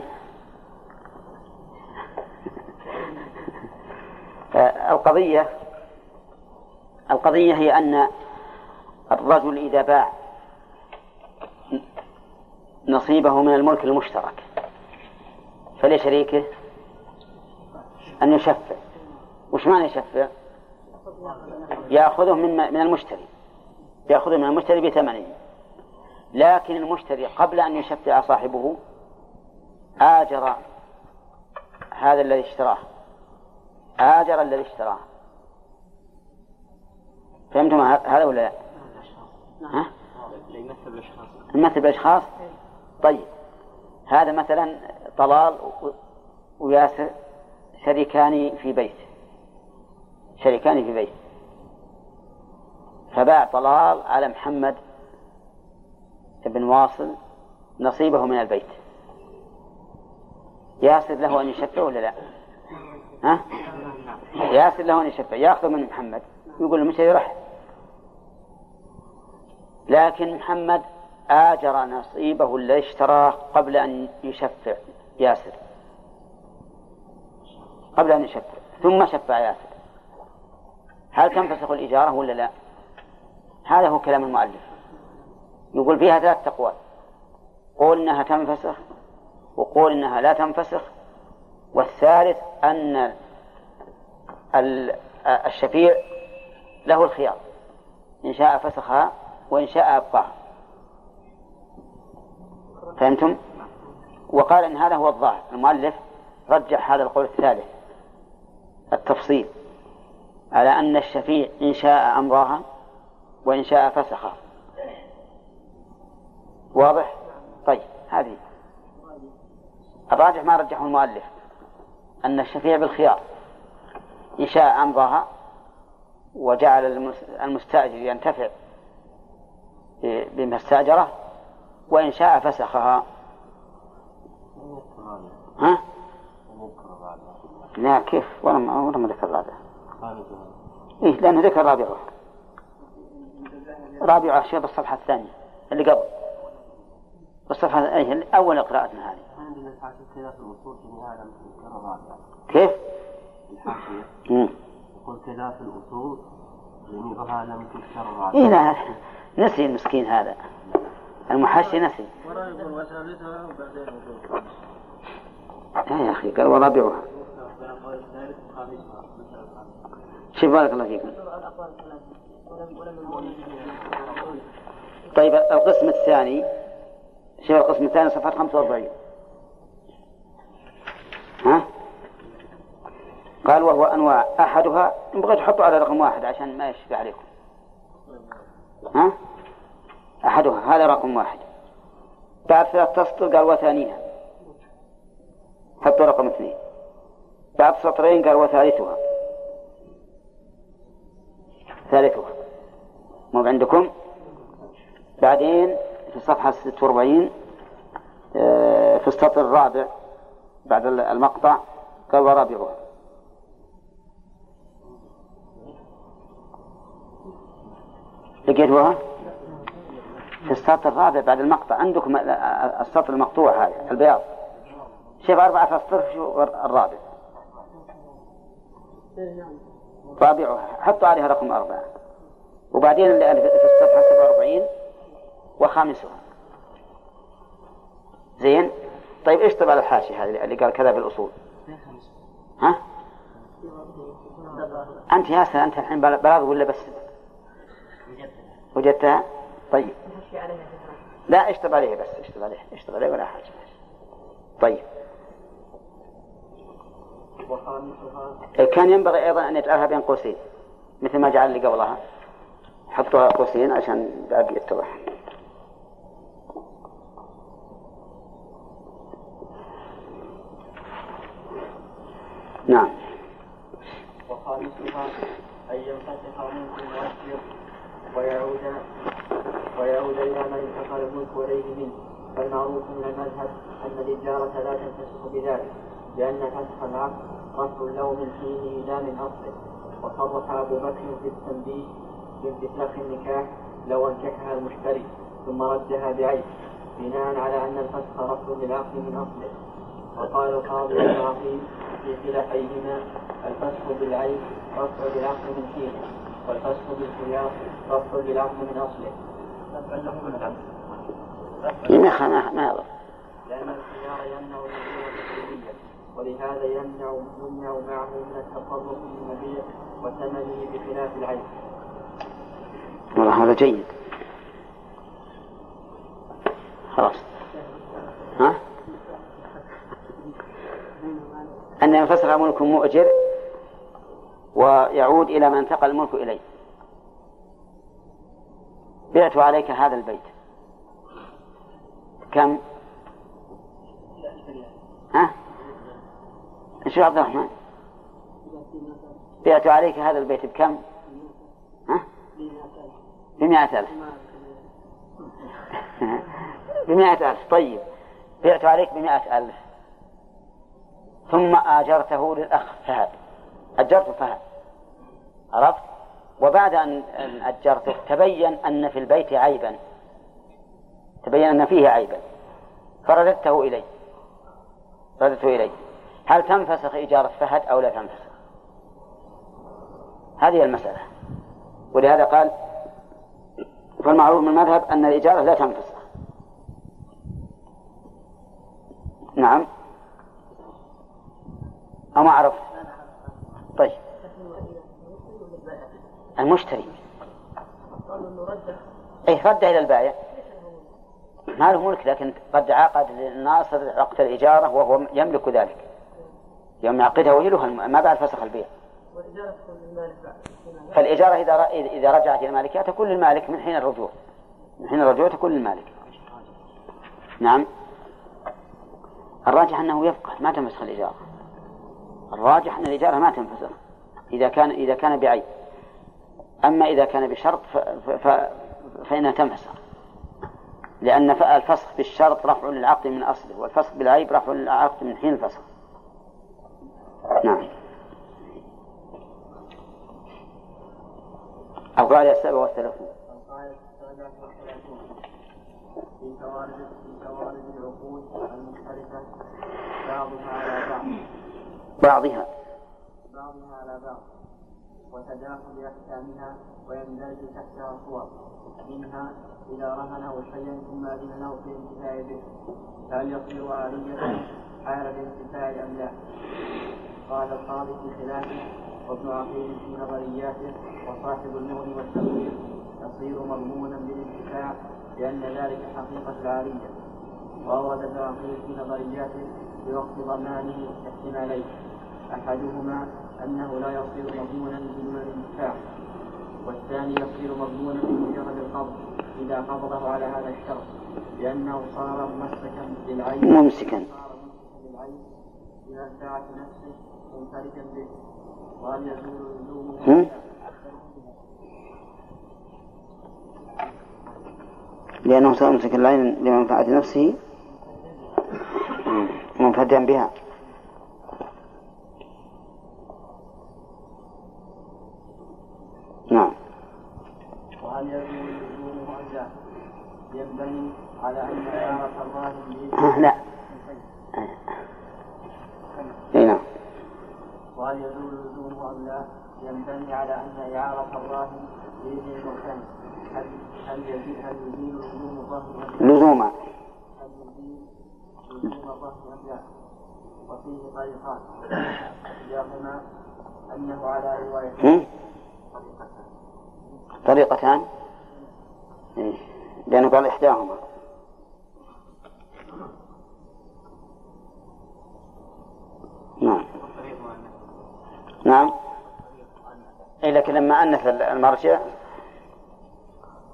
آه، القضية القضية هي أن الرجل إذا باع نصيبه من الملك المشترك فلشريكه أن يشفع. وش معنى يشفع؟ يأخذه من من المشتري. يأخذه من المشتري بثمنه. لكن المشتري قبل أن يشفع صاحبه آجر هذا الذي اشتراه. آجر الذي اشتراه. فهمتم هذا ولا لا؟ ها؟ يمثل بالأشخاص طيب. هذا مثلا طلال وياسر شريكان في بيت. شريكان في بيت. فباع طلال على محمد بن واصل نصيبه من البيت. ياسر له أن يشفع ولا لا؟ ها؟ ياسر له أن يشفع يأخذ من محمد. يقول المشتري رح لكن محمد آجر نصيبه الذي اشتراه قبل أن يشفع ياسر. قبل أن يشفع. ثم شفع ياسر. هل تنفسخ الإجارة ولا لا؟ هذا هو كلام المؤلف. يقول فيها ثلاث أقوال قول إنها تنفسخ وقول إنها لا تنفسخ والثالث أن الشفيع له الخيار. إن شاء فسخها وإن شاء أبقاها فهمتم؟ وقال إن هذا هو الظاهر. المؤلف رجح هذا القول الثالث. التفصيل. على أن الشفيع إن شاء أمضاها وإن شاء فسخها. واضح؟ طيب هذه. الراجح ما رجحه المؤلف. أن الشفيع بالخيار. إن شاء أمضاها وجعل المستأجر ينتفع بما استأجره وإن شاء فسخها. ها؟ لا كيف؟ ولا ما ولا ما ذكر رابعة إيه لأنه ذكر رابعة. رابعة شيء بالصفحة الثانية اللي قبل. بالصفحة أي أول قراءتنا هذه. كيف؟ الحاشية يقول كذا في الأصول جميعها لم تذكر رابعة إيه لا. نسي المسكين هذا. المحشي نسي. لا يا أخي قال ورابعها شوف بارك الله فيكم طيب القسم الثاني. شوف القسم الثاني صفحة 45 ها؟ قال وهو أنواع. أحدها ينبغي تحطوا على رقم واحد عشان ما يشفي عليكم. ها؟ أحدها. هذا رقم واحد. بعد ثلاث تسطر قال وثانيها حطوا رقم اثنين. بعد سطرين قال وثالثها ثالثها. مو عندكم؟ بعدين في الصفحة 46 آه، في السطر الرابع بعد المقطع قال ورابعها لقيتوها؟ في السطر الرابع بعد المقطع. عندكم السطر المقطوع هذا البياض. شوف أربعة أسطر شو الرابع؟ رابعها حطوا عليها رقم أربعة. وبعدين في الصفحة 47 وخامسها زين؟ طيب إيش طبع الحاشية هذه اللي قال كذا في الأصول ها؟ أنت يا سلام أنت الحين بلاغ ولا بس؟ وجدتها؟ طيب. لا اشطب عليه بس اشطب عليه اشطب عليه ولا حاجة. طيب. كان ينبغي أيضا أن يجعلها بين قوسين مثل ما جعل اللي قبلها. حطوها قوسين عشان باقي يتضح. نعم. وخامسها أن ينفتح منه المؤثر ويعود ويعود إلى من انتقل الملك إليه منه. فالمعروف من المذهب أن الإجارة لا تنفسخ بذلك لأن فسخ العقد رفع له من حينه لا من أصله. وصرح أبو بكر في التنبيه بانفساخ النكاح لو أنكحها المشتري ثم ردها بعيب بناء على أن الفسخ رفع للعقد من أصله. وقال القاضي العظيم في خلافيهما الفسخ بالعيب رفع للعقد من حينه والفسخ بالخيار رفع للعقد من أصله ما ما ما لأن الخيار يمنع الوجوه ولهذا يمنع يمنع معه من التصرف في المبيع وثمنه بخلاف العين. والله هذا جيد. خلاص. ها؟ أن ينفسخ ملك مؤجر ويعود إلى من انتقل الملك إليه بعت عليك هذا البيت كم؟ ها؟ إيش عبد الرحمن؟ بعت عليك هذا البيت بكم؟ ها؟ بمئة ألف [LAUGHS] بمئة ألف طيب بعت عليك بمئة ألف ثم آجرته للأخ فهد أجرته فهد عرفت؟ وبعد أن أجرته تبين أن في البيت عيبا. تبين أن فيه عيبا. فرددته إلي رددته إلي هل تنفسخ إجارة فهد أو لا تنفسخ؟ هذه المسألة. ولهذا قال فالمعروف من المذهب أن الإجارة لا تنفسخ. نعم. أو ما عرفت؟ طيب. المشتري. إيه رد إلى البائع. ما له ملك لكن قد عقد الناصر عقد الإجارة وهو يملك ذلك. يوم يعقدها ويلها ما بعد فسخ البيع. فالإجارة إذا إذا رجعت إلى مالكها تكون للمالك من حين الرجوع. من حين الرجوع تكون للمالك. نعم. الراجح أنه يبقى ما تنفسخ الإجارة. الراجح أن الإجارة ما تنفسخ. إذا كان إذا كان بعيب. أما إذا كان بشرط ف... ف... فإنها تنفسخ. لأن الفسخ بالشرط رفع للعقد من أصله والفسخ بالعيب رفع للعقد من حين الفسخ. نعم. القاعدة السابعة والثلاثون. في في بعضها على بعض بعضها. بعضها على بعض. وتداخل أحكامها ويندرج تحتها صور منها إذا رهنه شيئا ثم أذن له في الانتفاع به. فهل يصير عارية حال الانتفاع أم لا؟ قال القاضي في خلافه وابن عقيل في نظرياته وصاحب المغني والتقرير يصير مضمونا بالانتفاع لأن ذلك حقيقة العارية. وأورد ابن عقيل في نظرياته بوقت ضمانه احتمالين أحدهما أنه لا يصير مضمونا بدون الانتفاع والثاني يصير مضمونا بمجرد القبض إذا قبضه على هذا الشرط لأنه صار ممسكا للعين ممسكا. للعين بمنفعة نفسه منفردا به وهل يزول لزومه لأنه صار ممسكا العين لمنفعة نفسه. منفردا بها. نعم وهل يزول لزومه أم لا؟ ينبني على أن إعارة الراهن لا اي نعم وهل يزول لزومه أم لا؟ ينبني على أن إعارة الراهن بإذن المرتهن هل هل يزيد هل يزيل لزوم الرهن أم لا؟ لزوما هل يزيل لزوم الرهن أم لا؟ وفيه طريقان [COUGHS] إحداهما أنه على رواية؟ طريقتان؟ إيه. لأنه قال إحداهما. نعم. نعم. إيه لكن لما أنث المرجع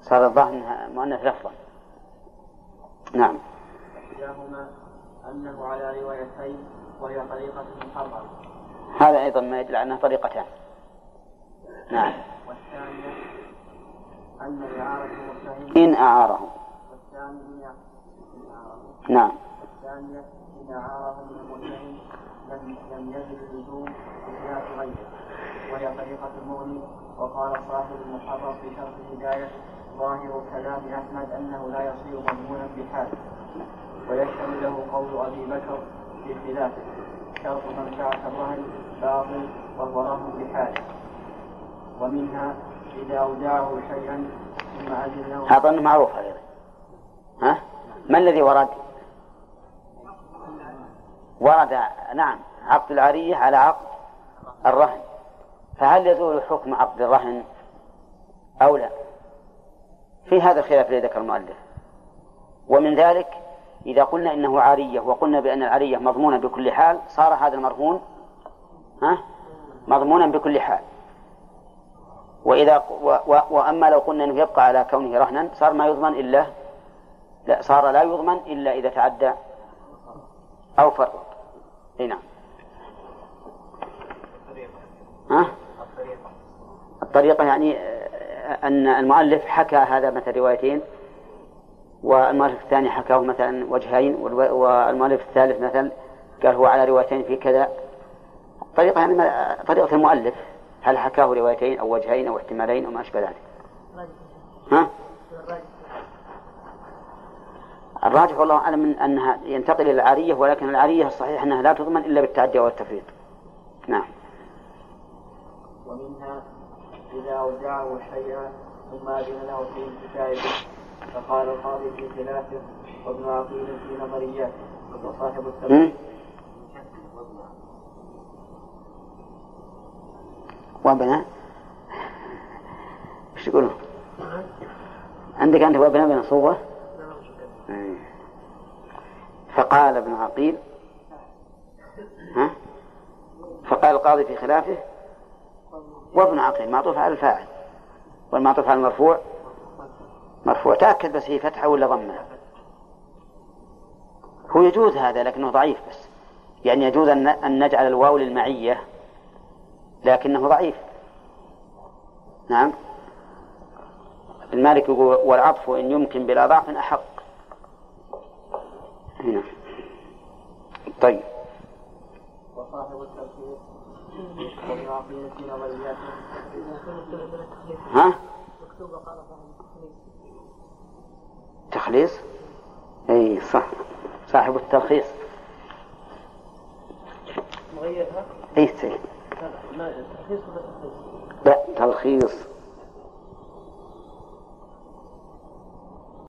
صار الظاهر أنها مؤنث لفظا. نعم. إحداهما أنه على روايتين وهي طريقة محررة هذا أيضا ما يدل على أنها طريقتان. نعم. والثانية أن إعارة المرتهن إن أعاره. والثانية إن أعاره. نعم. الثانية إن أعاره من المرتهن لم لم يزل اللزوم بخلاف غيره. وهي طريقة المغني وقال صاحب المحرر في شرح الهداية ظاهر كلام أحمد أنه لا يصير مضمونا بحال. ويشهد له قول أبي بكر في خلافه شرط منفعة الرهن باطل وهو رهن بحال ومنها إذا أودعه شيئا ثم أذن له هذا أنه معروف أيضا ها؟ ما الذي ورد؟ ورد نعم عقد العارية على عقد الرهن. فهل يزول حكم عقد الرهن أو لا؟ في هذا الخلاف الذي ذكر المؤلف. ومن ذلك إذا قلنا إنه عارية وقلنا بأن العارية مضمونة بكل حال صار هذا المرهون ها؟ مضمونا بكل حال. وإذا و و وأما لو قلنا أنه يبقى على كونه رهنا صار ما يضمن إلا لا صار لا يضمن إلا إذا تعدى أو فرط أي نعم. ها؟ الطريقة يعني آه، أن المؤلف حكى هذا مثل روايتين والمؤلف الثاني حكاه مثلا وجهين والمؤلف الثالث مثلا قال هو على روايتين في كذا. طريقة يعني طريقة المؤلف. هل حكاه روايتين أو وجهين أو احتمالين أو ما أشبه ذلك؟ ها؟ الراجح والله أعلم أنها ينتقل إلى العارية ولكن العارية الصحيح أنها لا تضمن إلا بالتعدي والتفريط نعم. ومنها إذا أودعه شيئا ثم أذن له في انتفاع به فقال القاضي في خلافه وابن عقيل في نظرياته وصاحب التفسير وابناء إيش تقولون؟ عندك أنت وابناء بين صوبة؟ إيه. فقال ابن عقيل ها؟ فقال القاضي في خلافه وابن عقيل معطوف على الفاعل والمعطوف على المرفوع مرفوع تأكد بس هي فتحة ولا ضمة هو يجوز هذا لكنه ضعيف بس يعني يجوز أن نجعل الواو للمعية لكنه ضعيف. نعم. المالك يقول والعطف إن يمكن بلا ضعف أحق. هنا. طيب. وصاحب ها؟ تخليص؟ إي صح. صاحب التلخيص. مغيرها؟ إي سي لا تلخيص.